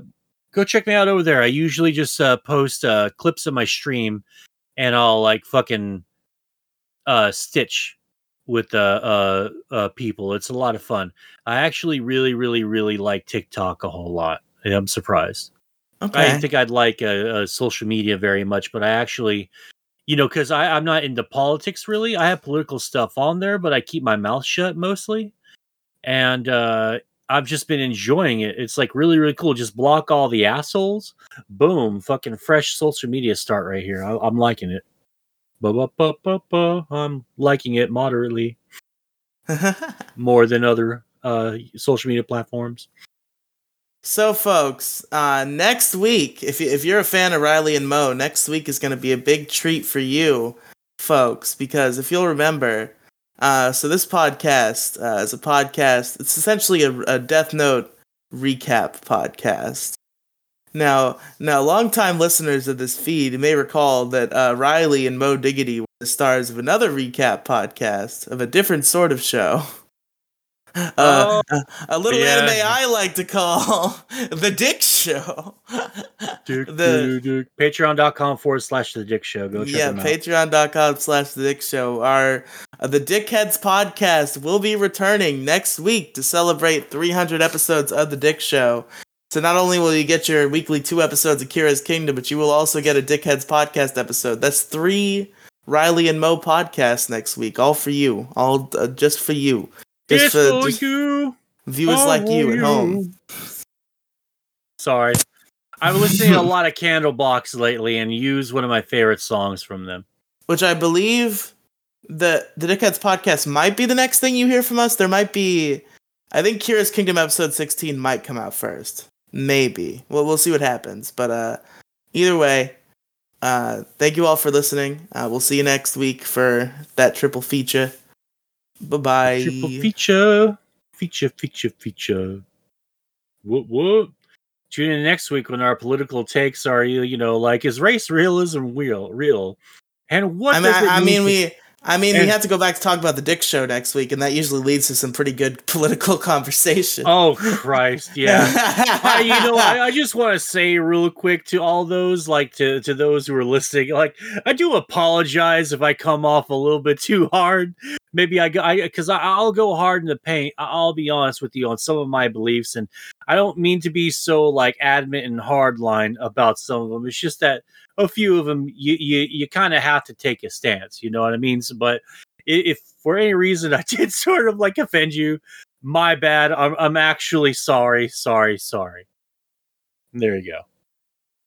[SPEAKER 2] go check me out over there. I usually just uh, post uh, clips of my stream and I'll like fucking uh stitch with uh, uh uh people. It's a lot of fun. I actually really, really, really like TikTok a whole lot. I'm surprised. I
[SPEAKER 1] Okay.
[SPEAKER 2] didn't think I'd like social media very much, but I actually, you know, because I'm not into politics really. I have political stuff on there, but I keep my mouth shut mostly, and uh, I've just been enjoying it. It's like really, really cool. Just block all the assholes. Boom, fucking fresh social media start right here. I, I'm liking it. Ba ba ba ba ba. I'm liking it moderately more than other uh, social media platforms.
[SPEAKER 1] So, folks, uh, next week, if if you're a fan of Riely and Moe, next week is going to be a big treat for you, folks, because if you'll remember, uh, so this podcast uh, is a podcast. It's essentially a, a Death Note recap podcast. Now, now, longtime listeners of this feed may recall that uh, Riely and Moe Diggity were the stars of another recap podcast of a different sort of show. Uh, a, a little
[SPEAKER 2] yeah.
[SPEAKER 1] anime I like to call the Dick Show.
[SPEAKER 2] Dick,
[SPEAKER 1] The-
[SPEAKER 2] Dick, Dick. Patreon.com forward slash the Dick Show. Go check
[SPEAKER 1] yeah, patreon.com slash the Dick Show. Our uh, the Dickheads podcast will be returning next week to celebrate 300 episodes of the Dick Show. So not only will you get your weekly two episodes of Kira's Kingdom, but you will also get a Dickheads podcast episode. That's three Riely and Moe podcasts next week, all for you, all uh, just for you, just
[SPEAKER 2] It's
[SPEAKER 1] for
[SPEAKER 2] for
[SPEAKER 1] just
[SPEAKER 2] you.
[SPEAKER 1] viewers
[SPEAKER 2] all
[SPEAKER 1] like you at home.
[SPEAKER 2] Sorry. I'm listening to a lot of Candlebox lately and use one of my favorite songs from them.
[SPEAKER 1] which I believe the the Dickheads podcast might be the next thing you hear from us. There might be, I think Kira's Kingdom episode sixteen might come out first. Maybe. Well, we'll see what happens. But uh, either way, uh, thank you all for listening. Uh, we'll see you next week for that triple feature. Bye bye.
[SPEAKER 2] Triple feature. Feature, feature, feature. What, what? Tune in next week when our political takes are, you you know, like, is race realism real? Real? And what
[SPEAKER 1] I mean, I,
[SPEAKER 2] mean
[SPEAKER 1] we. I mean, we have to go back to talk about the Dick Show next week, and that usually leads to some pretty good political conversation.
[SPEAKER 2] Oh, Christ. Yeah. I, you know, I, I just want to say real quick to all those, like to to those who are listening, like I do apologize if I come off a little bit too hard. Maybe I go, I because I'll go hard in the paint. I- I'll be honest with you on some of my beliefs, and I don't mean to be so like adamant and hardline about some of them. It's just that a few of them you you, you kind of have to take a stance. You know what I mean? So, but if for any reason I did sort of like offend you, my bad. I'm I'm actually sorry, sorry, sorry. There you go.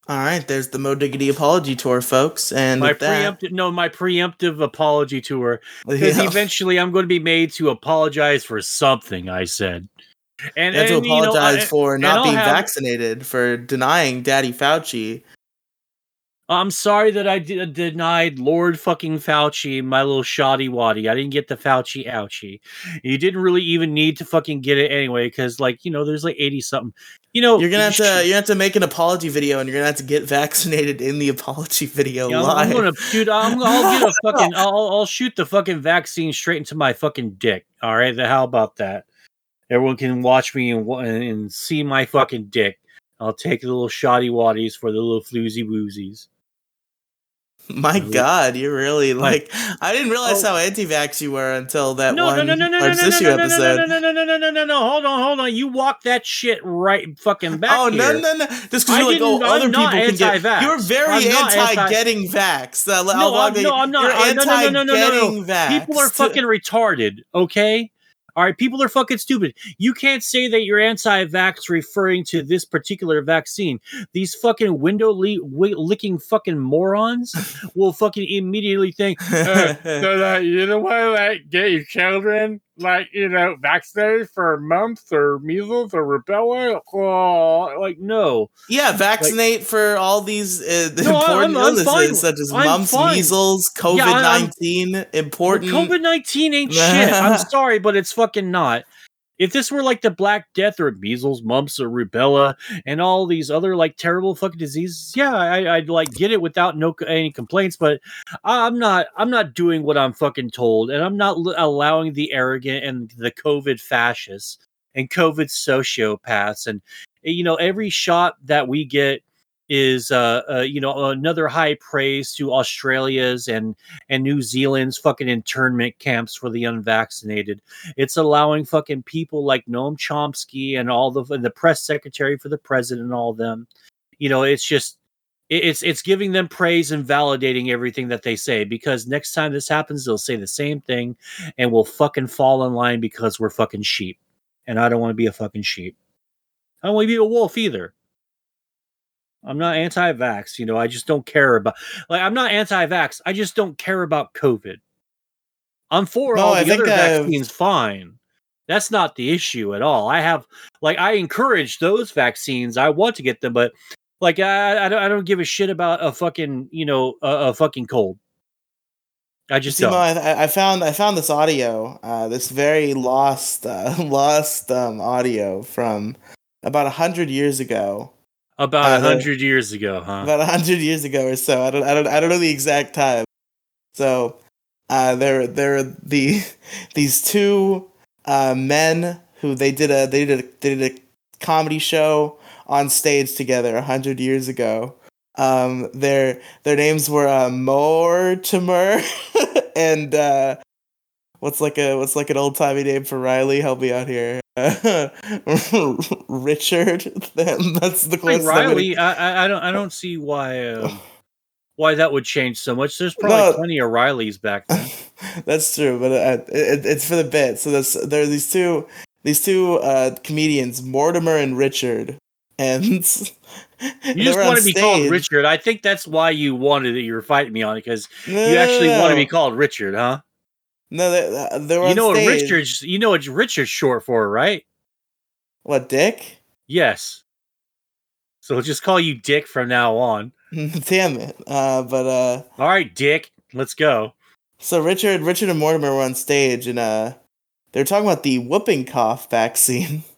[SPEAKER 1] All right, there's the Moe Diggity apology tour, folks, and
[SPEAKER 2] My
[SPEAKER 1] that,
[SPEAKER 2] preemptive no, my preemptive apology tour because
[SPEAKER 1] Yeah.
[SPEAKER 2] eventually I'm going to be made to apologize for something I said. And,
[SPEAKER 1] have to
[SPEAKER 2] and, you know,
[SPEAKER 1] apologize
[SPEAKER 2] I-
[SPEAKER 1] for not being
[SPEAKER 2] have-
[SPEAKER 1] vaccinated, for denying Daddy Fauci.
[SPEAKER 2] I'm sorry that I d- denied Lord fucking Fauci my little shoddy waddy. I didn't get the Fauci ouchie. You didn't really even need to fucking get it anyway, because like you know, there's like eighty something. You know,
[SPEAKER 1] You're gonna have to you're gonna have to make an apology video, and you're gonna have to get vaccinated in the apology video
[SPEAKER 2] Yeah, I'm,
[SPEAKER 1] live.
[SPEAKER 2] I'm gonna shoot. I'm, I'll get a fucking. I'll, I'll shoot the fucking vaccine straight into my fucking dick. All right, how about that? Everyone can watch me and and see my fucking dick. I'll take the little shoddy waddies for the little floozy woozies.
[SPEAKER 1] My
[SPEAKER 2] No.
[SPEAKER 1] God, you're really like I didn't realize
[SPEAKER 2] Oh.
[SPEAKER 1] how anti-vax you were until that
[SPEAKER 2] No,
[SPEAKER 1] one
[SPEAKER 2] no, no, no, no, no,
[SPEAKER 1] Large
[SPEAKER 2] no, no,
[SPEAKER 1] Issue
[SPEAKER 2] no, no, no,
[SPEAKER 1] episode.
[SPEAKER 2] no, no, no, no, no, no, no, no. Hold on, hold on. You walk that shit right fucking back
[SPEAKER 1] oh no
[SPEAKER 2] here.
[SPEAKER 1] no no! Just because you're like, oh,
[SPEAKER 2] I'm
[SPEAKER 1] other people can get. You're very
[SPEAKER 2] I'm not anti-
[SPEAKER 1] anti-getting vax. Uh,
[SPEAKER 2] No, I'm- no, I'm not.
[SPEAKER 1] You're
[SPEAKER 2] I- no, no, no, no, no, no, no.
[SPEAKER 1] anti-getting vax.
[SPEAKER 2] People are fucking retarded, okay? All right, people are fucking stupid. You can't say that you're anti-vax referring to this particular vaccine. These fucking window le- wi- licking fucking morons will fucking immediately think, uh, so that you don't want to like, get your children like you know vaccinated for mumps or measles or rubella oh, like no
[SPEAKER 1] Yeah, vaccinate for all these uh,
[SPEAKER 2] No,
[SPEAKER 1] important
[SPEAKER 2] I'm- I'm
[SPEAKER 1] illnesses
[SPEAKER 2] fine.
[SPEAKER 1] such as
[SPEAKER 2] I'm
[SPEAKER 1] mumps,
[SPEAKER 2] fine.
[SPEAKER 1] measles, COVID
[SPEAKER 2] Yeah, I'm-
[SPEAKER 1] nineteen. Important.
[SPEAKER 2] COVID nineteen ain't shit. I'm sorry, but it's fucking not. If this were like the Black Death or measles, mumps, or rubella, and all these other like terrible fucking diseases, yeah, I, I'd like get it without no any complaints. But I'm not. I'm not doing what I'm fucking told, and I'm not l- allowing the arrogant and the COVID fascists and COVID sociopaths and you know every shot that we get is uh, uh you know another high praise to Australia's and and New Zealand's fucking internment camps for the unvaccinated. It's allowing fucking people like Noam Chomsky and all the and the press secretary for the president and all them. You know, it's just it's it's giving them praise and validating everything that they say because next time this happens they'll say the same thing and we'll fucking fall in line because we're fucking sheep. And I don't want to be a fucking sheep. I don't want to be a wolf either. I'm not anti-vax, you know. I just don't care about like I'm not anti-vax. I just don't care about COVID. I'm for
[SPEAKER 1] No,
[SPEAKER 2] all
[SPEAKER 1] I
[SPEAKER 2] the other vaccines. Fine, that's not the issue at all. I have like I encourage those vaccines. I want to get them, but like I I don't, I don't give a shit about a fucking you know a, a fucking cold. I just
[SPEAKER 1] Simo,
[SPEAKER 2] don't.
[SPEAKER 1] I, I found I found this audio, uh, this very lost uh, lost um, audio from about a hundred years ago.
[SPEAKER 2] About
[SPEAKER 1] uh,
[SPEAKER 2] a hundred years ago, huh?
[SPEAKER 1] about a hundred years ago or so. I don't, I don't, I don't know the exact time. So, uh, there, there are the these two uh, men who they did a they did a they did a comedy show on stage together a hundred years ago. Um, their their names were uh, Mortimer and uh, what's like a what's like an old timey name for Riely? Help me out here. Richard. That's the closest.
[SPEAKER 2] Riely, I, I I don't I don't see why um, why that would change so much. There's probably
[SPEAKER 1] No.
[SPEAKER 2] plenty of Rileys back then.
[SPEAKER 1] That's true, but uh, it, it's for the bit. So there's there are these two these two uh, comedians, Mortimer and Richard, and
[SPEAKER 2] You just want to be called Richard. I think that's why you wanted it. You were fighting me on it because you actually want to be called Richard, huh?
[SPEAKER 1] No, they, uh, they were
[SPEAKER 2] You know what
[SPEAKER 1] stage.
[SPEAKER 2] Richard's you know what Richard's short for, right?
[SPEAKER 1] What Dick?
[SPEAKER 2] Yes. So we'll just call you Dick from now on.
[SPEAKER 1] Damn it! Uh, but uh,
[SPEAKER 2] All right, Dick, let's go.
[SPEAKER 1] so Richard, Richard and Mortimer were on stage, and uh, they were talking about the whooping cough vaccine.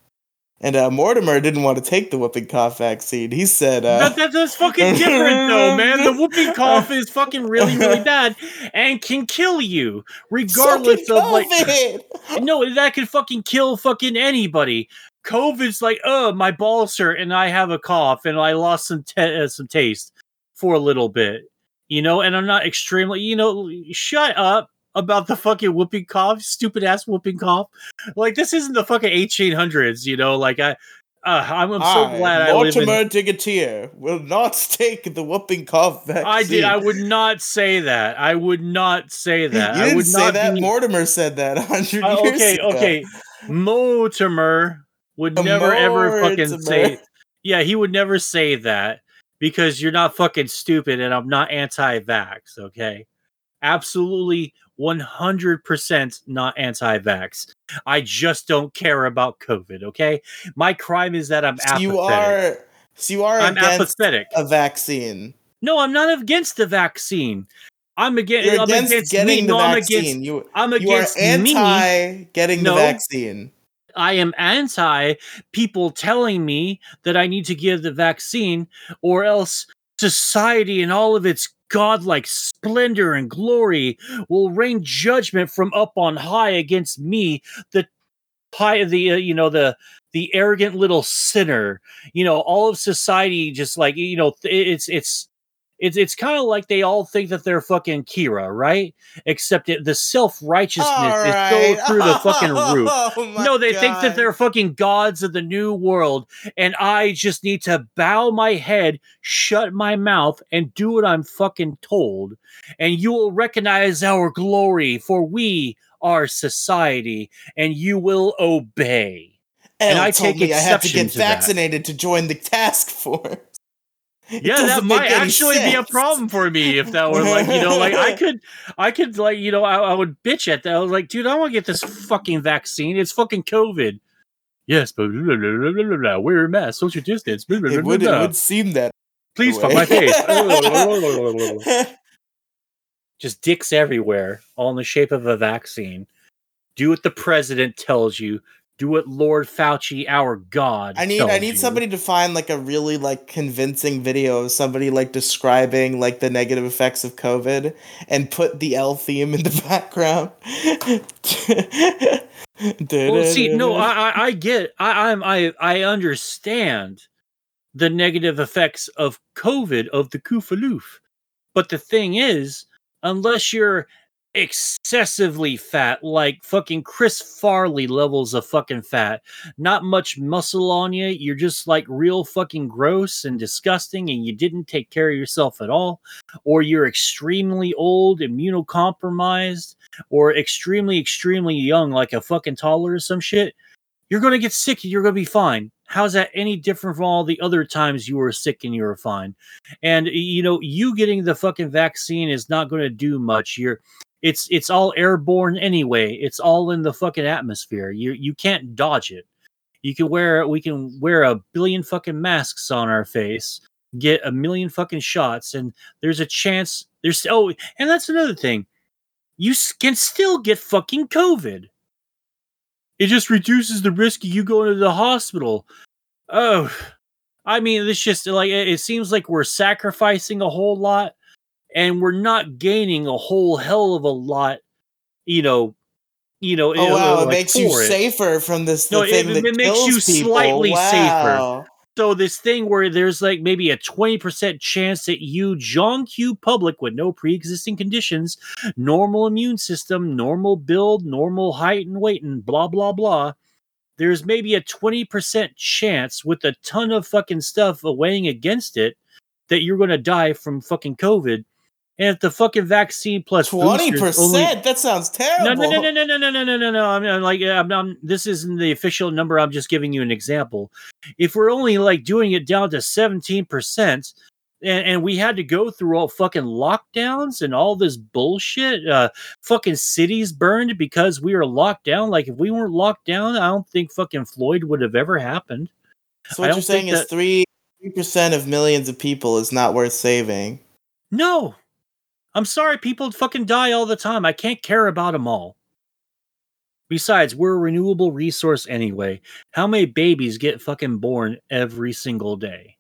[SPEAKER 1] And uh, Mortimer didn't want to take the whooping cough vaccine. He said, uh,
[SPEAKER 2] That, that, that's fucking different, though, man. The whooping cough is fucking really, really bad and can kill you, regardless
[SPEAKER 1] "So
[SPEAKER 2] of
[SPEAKER 1] can
[SPEAKER 2] like.
[SPEAKER 1] COVID!"
[SPEAKER 2] No, that could fucking kill fucking anybody. COVID's like, oh, my balls hurt and I have a cough and I lost some ta uh, some taste for a little bit, you know. And I'm not extremely, you know. Shut up about the fucking whooping cough, stupid ass whooping cough. Like this isn't the fucking 1800s, you know. Like I, uh, I'm, I'm so
[SPEAKER 1] I,
[SPEAKER 2] glad I live in.
[SPEAKER 1] Mortimer Digatier will not take the whooping cough vaccine.
[SPEAKER 2] I did. I would not say that. I would not say that.
[SPEAKER 1] You
[SPEAKER 2] I
[SPEAKER 1] didn't
[SPEAKER 2] would
[SPEAKER 1] say
[SPEAKER 2] not
[SPEAKER 1] that.
[SPEAKER 2] be-
[SPEAKER 1] Mortimer said that hundred
[SPEAKER 2] Uh,
[SPEAKER 1] years
[SPEAKER 2] okay,
[SPEAKER 1] ago.
[SPEAKER 2] okay. Mortimer would never ever fucking say. Yeah, he would never say that because you're not fucking stupid, and I'm not anti-vax. Okay, absolutely, one hundred percent not anti-vax. I just don't care about COVID. Okay, my crime is that I'm
[SPEAKER 1] So
[SPEAKER 2] apathetic.
[SPEAKER 1] you are. So you are
[SPEAKER 2] I'm
[SPEAKER 1] against
[SPEAKER 2] apathetic.
[SPEAKER 1] a vaccine.
[SPEAKER 2] No, I'm not against the vaccine. I'm against.
[SPEAKER 1] You're
[SPEAKER 2] I'm
[SPEAKER 1] against,
[SPEAKER 2] against
[SPEAKER 1] getting
[SPEAKER 2] me.
[SPEAKER 1] the
[SPEAKER 2] No, I'm
[SPEAKER 1] vaccine.
[SPEAKER 2] against.
[SPEAKER 1] you
[SPEAKER 2] I'm
[SPEAKER 1] you are
[SPEAKER 2] against me.
[SPEAKER 1] anti getting
[SPEAKER 2] No.
[SPEAKER 1] the vaccine.
[SPEAKER 2] I am anti people telling me that I need to give the vaccine, or else society and all of its godlike splendor and glory will rain judgment from up on high against me, the high, the uh, you know the the arrogant little sinner. You know, all of society just like you know, it's it's. It's, it's kind of like they all think that they're fucking Kira, right? Except it, the self righteousness
[SPEAKER 1] All
[SPEAKER 2] is
[SPEAKER 1] right.
[SPEAKER 2] so through the fucking roof.
[SPEAKER 1] Oh
[SPEAKER 2] No, they think that they're fucking gods of the new world, and I just need to bow my head, shut my mouth, and do what I'm fucking told. And you will recognize our glory, for we are society, and you will obey.
[SPEAKER 1] L
[SPEAKER 2] and I
[SPEAKER 1] told
[SPEAKER 2] take
[SPEAKER 1] me I have to get
[SPEAKER 2] to that.
[SPEAKER 1] vaccinated to join the task force. It
[SPEAKER 2] yeah, that might actually be a problem for me if that were like you know like I could I could like you know I, I would bitch at that. I was like, dude, I want to get this fucking vaccine. It's fucking COVID. Yes, but blah, blah, blah, blah, blah, blah. wear a mask, social distance. Blah, blah,
[SPEAKER 1] It
[SPEAKER 2] blah,
[SPEAKER 1] would, it would seem that.
[SPEAKER 2] Please fuck my face. Just dicks everywhere, all in the shape of a vaccine. Do what the president tells you. Do what Lord Fauci, our God,
[SPEAKER 1] I need I need
[SPEAKER 2] you.
[SPEAKER 1] somebody to find like a really like convincing video of somebody like describing like the negative effects of COVID and put the L theme in the background.
[SPEAKER 2] Well, see, no, I, I, I get, I, I'm, I, I understand the negative effects of COVID of the Koofaloof, but the thing is, unless you're excessively fat, like fucking Chris Farley levels of fucking fat, not much muscle on you, you're just like real fucking gross and disgusting, and you didn't take care of yourself at all, or you're extremely old, immunocompromised or extremely, extremely young, like a fucking toddler or some shit, you're gonna get sick and you're gonna be fine. How's that any different from all the other times you were sick and you were fine? And you know, you getting the fucking vaccine is not gonna do much. You're it's it's all airborne anyway. It's all in the fucking atmosphere. You you can't dodge it. You can wear we can wear a billion fucking masks on our face, get a million fucking shots, and there's a chance there's oh and that's another thing you can still get fucking COVID. It just reduces the risk of you going to the hospital. Oh, I mean, it's just like it it seems like we're sacrificing a whole lot, and we're not gaining a whole hell of a lot. You know, you know.
[SPEAKER 1] Oh wow,
[SPEAKER 2] uh,
[SPEAKER 1] it makes you
[SPEAKER 2] it.
[SPEAKER 1] safer from this
[SPEAKER 2] No, it- it makes you
[SPEAKER 1] people.
[SPEAKER 2] slightly safer. So this thing where there's like maybe a 20% chance that you, John Q. Public with no pre-existing conditions, normal immune system, normal build, normal height and weight, and blah blah blah. There's maybe a 20% chance with a ton of fucking stuff weighing against it that you're gonna die from fucking COVID. And if the fucking vaccine plus
[SPEAKER 1] Twenty percent. That sounds
[SPEAKER 2] no,
[SPEAKER 1] terrible.
[SPEAKER 2] no, no, no, no, no, no, no, no, no. I'm, I'm like, I'm, I'm, this isn't the official number. I'm just giving you an example. If we're only like doing it down to 17%, and, and we had to go through all fucking lockdowns and all this bullshit, uh, fucking cities burned because we were locked down. Like, if we weren't locked down, I don't think fucking Floyd would have ever happened.
[SPEAKER 1] So what you're saying
[SPEAKER 2] think
[SPEAKER 1] is three three percent of millions of people is not worth saving.
[SPEAKER 2] No, I'm sorry. People fucking die all the time. I can't care about them all. Besides, we're a renewable resource anyway. How many babies get fucking born every single day?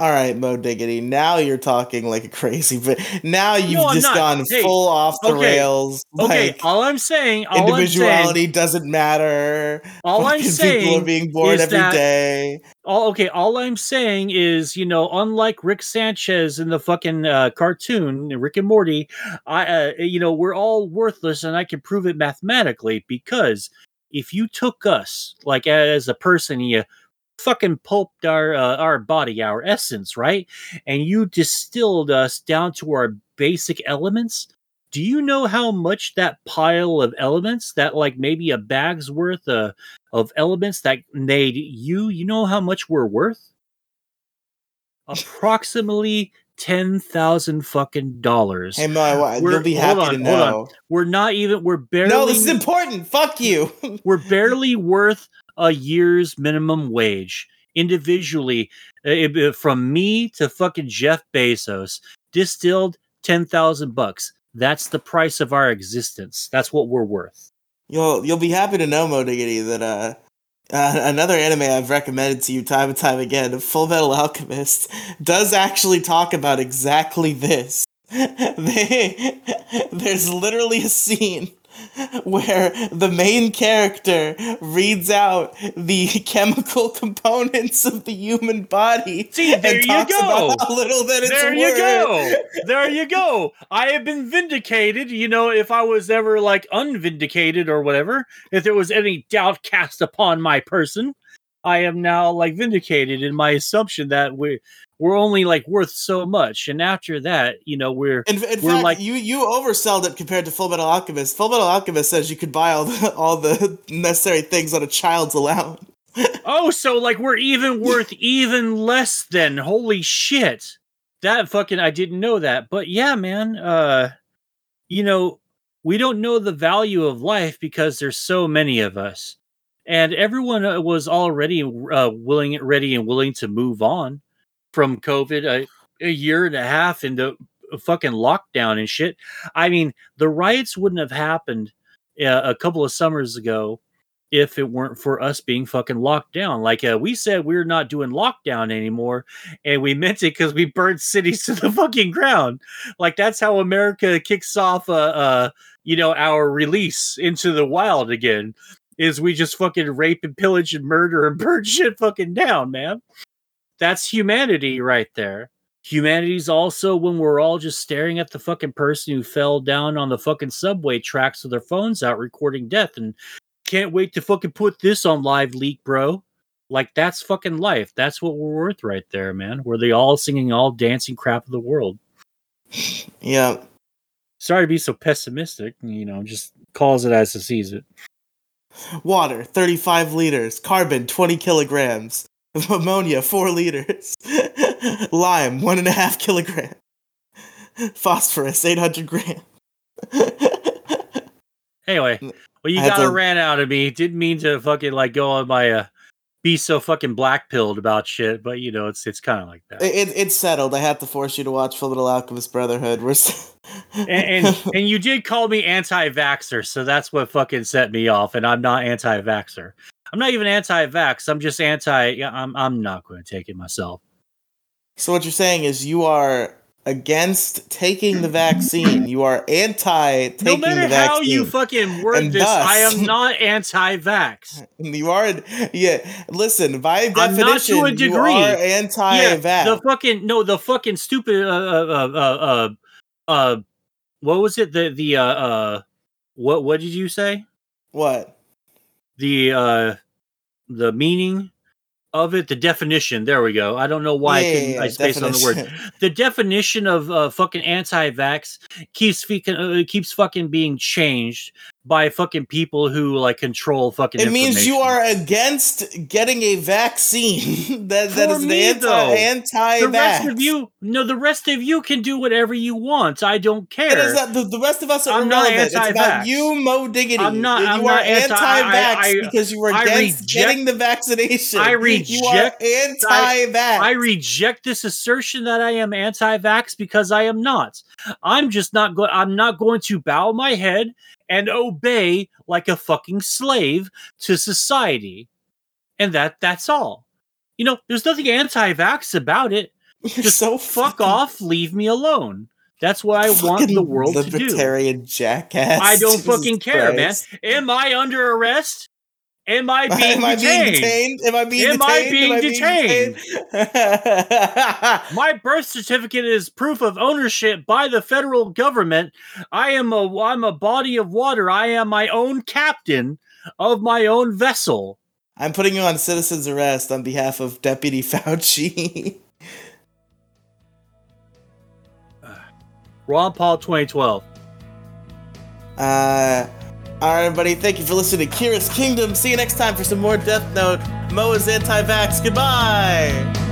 [SPEAKER 1] All right, Moe Diggity. Now you're talking like a crazy, but now you've
[SPEAKER 2] No,
[SPEAKER 1] just
[SPEAKER 2] not.
[SPEAKER 1] gone
[SPEAKER 2] Hey,
[SPEAKER 1] full off the
[SPEAKER 2] okay,
[SPEAKER 1] rails.
[SPEAKER 2] Okay,
[SPEAKER 1] like,
[SPEAKER 2] all I'm saying, all I'm saying,
[SPEAKER 1] individuality doesn't matter.
[SPEAKER 2] all I'm saying
[SPEAKER 1] people are being born
[SPEAKER 2] is
[SPEAKER 1] every
[SPEAKER 2] that-
[SPEAKER 1] day.
[SPEAKER 2] all okay all i'm saying is you know unlike rick sanchez in the fucking uh, cartoon rick and morty i uh, you know we're all worthless and i can prove it mathematically because if you took us like as a person you fucking pulped our uh, our body our essence right and you distilled us down to our basic elements do you know how much that pile of elements that like maybe a bag's worth uh, of elements that made you, you know how much we're worth? Approximately ten thousand fucking dollars.
[SPEAKER 1] Hey Moe,
[SPEAKER 2] We're-
[SPEAKER 1] you'll be happy
[SPEAKER 2] on,
[SPEAKER 1] to know.
[SPEAKER 2] We're not even. We're barely.
[SPEAKER 1] No, this is important. Fuck you.
[SPEAKER 2] we're barely worth a year's minimum wage individually. it- it- from me to fucking Jeff Bezos, distilled ten thousand bucks. That's the price of our existence. That's what we're worth.
[SPEAKER 1] You'll you'll be happy to know, Moe Diggity, that uh, uh, another anime I've recommended to you time and time again, Full Metal Alchemist, does actually talk about exactly this. they, there's literally a scene where the main character reads out the chemical components of the human body
[SPEAKER 2] See, there you go.
[SPEAKER 1] little
[SPEAKER 2] there you go. There you go. I have been vindicated. You know, if I was ever like unvindicated or whatever, if there was any doubt cast upon my person, I am now like vindicated in my assumption that we we're only like worth so much. And after that, you know, we're
[SPEAKER 1] In, in
[SPEAKER 2] We're
[SPEAKER 1] fact,
[SPEAKER 2] like-
[SPEAKER 1] you you oversold it compared to Full Metal Alchemist. Full Metal Alchemist says you could buy all the all the necessary things on a child's allowance.
[SPEAKER 2] oh, so like we're even worth even less than holy shit. That fucking I didn't know that. But yeah, man, uh you know, we don't know the value of life because there's so many of us. And everyone uh, was already uh, willing, ready, and willing to move on from COVID a, a year and a half into fucking lockdown and shit. I mean, the riots wouldn't have happened uh, a couple of summers ago if it weren't for us being fucking locked down. Like uh, we said, we're not doing lockdown anymore, and we meant it because we burned cities to the fucking ground. Like that's how America kicks off, uh, uh, you know, our release into the wild again. Is we just fucking rape and pillage and murder and burn shit fucking down, man. That's humanity right there. Humanity's also when we're all just staring at the fucking person who fell down on the fucking subway tracks with their phones out recording death and can't wait to fucking put this on live leak, bro. Like that's fucking life. That's what we're worth right there, man. Where they all singing all dancing crap of the world.
[SPEAKER 1] Yeah.
[SPEAKER 2] Sorry to be so pessimistic, you know, just calls it as it sees it.
[SPEAKER 1] Water, 35 liters. Carbon, 20 kilograms. Ammonia, 4 liters. Lime, 1.5 kilogram. Phosphorus, 800 grams.
[SPEAKER 2] anyway, well, you
[SPEAKER 1] I had
[SPEAKER 2] got a
[SPEAKER 1] to-
[SPEAKER 2] rant out of me. Didn't mean to fucking like go on my uh, be so fucking black pilled about shit, but you know, it's it's kind of like that.
[SPEAKER 1] It, it, it's settled. I have to force you to watch Full Metal Alchemist Brotherhood. We're
[SPEAKER 2] and, and and you did call me anti-vaxxer, so that's what fucking set me off. And I'm not anti-vaxxer. I'm not even anti-vax. I'm just anti. Yeah, I'm I'm not going to take it myself.
[SPEAKER 1] so what you're saying is you are against taking the vaccine. You are anti
[SPEAKER 2] No
[SPEAKER 1] taking the
[SPEAKER 2] matter
[SPEAKER 1] vaccine.
[SPEAKER 2] how you fucking word
[SPEAKER 1] And
[SPEAKER 2] this, I am not anti-vax.
[SPEAKER 1] You are, yeah. Listen, by
[SPEAKER 2] I'm not to
[SPEAKER 1] definition,
[SPEAKER 2] a
[SPEAKER 1] you are anti-vax.
[SPEAKER 2] the fucking no, the fucking stupid uh uh uh uh, uh what was it the the uh uh what what did you say
[SPEAKER 1] what?
[SPEAKER 2] The uh the meaning of it the definition there we go. I don't know why
[SPEAKER 1] Yeah,
[SPEAKER 2] i couldn't
[SPEAKER 1] yeah,
[SPEAKER 2] i spaced on the word. the definition of uh, fucking anti-vax keeps fucking uh, keeps fucking being changed by fucking people who like control fucking
[SPEAKER 1] It means you are against getting a vaccine. that that
[SPEAKER 2] For
[SPEAKER 1] is
[SPEAKER 2] me,
[SPEAKER 1] anti
[SPEAKER 2] though.
[SPEAKER 1] anti
[SPEAKER 2] the rest of you no the rest of you can do whatever you want i don't care
[SPEAKER 1] is not, the, the rest of us are
[SPEAKER 2] I'm not
[SPEAKER 1] irrelevant. It's about
[SPEAKER 2] anti-vax.
[SPEAKER 1] you, Moe Diggity.
[SPEAKER 2] I'm not-
[SPEAKER 1] You
[SPEAKER 2] I'm
[SPEAKER 1] are
[SPEAKER 2] not anti- I-
[SPEAKER 1] anti-vax
[SPEAKER 2] I- I-
[SPEAKER 1] because you were against
[SPEAKER 2] reject-
[SPEAKER 1] getting the vaccination.
[SPEAKER 2] I
[SPEAKER 1] You are
[SPEAKER 2] reject-
[SPEAKER 1] anti-vax.
[SPEAKER 2] I reject this assertion that I am anti-vax because I am not. I'm just not going. I'm not going to bow my head and obey like a fucking slave to society, and that that's all. You know, there's nothing anti-vax about it.
[SPEAKER 1] You're
[SPEAKER 2] Just
[SPEAKER 1] so
[SPEAKER 2] Fuck off, leave me alone. That's what I want the world to do.
[SPEAKER 1] libertarian jackass.
[SPEAKER 2] I don't
[SPEAKER 1] Jesus
[SPEAKER 2] fucking care,
[SPEAKER 1] Christ.
[SPEAKER 2] man. Am I under arrest? Am I being
[SPEAKER 1] Am I being
[SPEAKER 2] detained?
[SPEAKER 1] Am I being
[SPEAKER 2] Am
[SPEAKER 1] detained?
[SPEAKER 2] I being detained?
[SPEAKER 1] detained?
[SPEAKER 2] My birth certificate is proof of ownership by the federal government. I am a I'm a body of water. I am my own captain of my own vessel.
[SPEAKER 1] I'm putting you on citizen's arrest on behalf of Deputy Fauci.
[SPEAKER 2] Ron Paul 2012.
[SPEAKER 1] Uh, all right, everybody. Thank you for listening to Kira's Kingdom. See you next time for some more Death Note. Moe is anti-vax. Goodbye.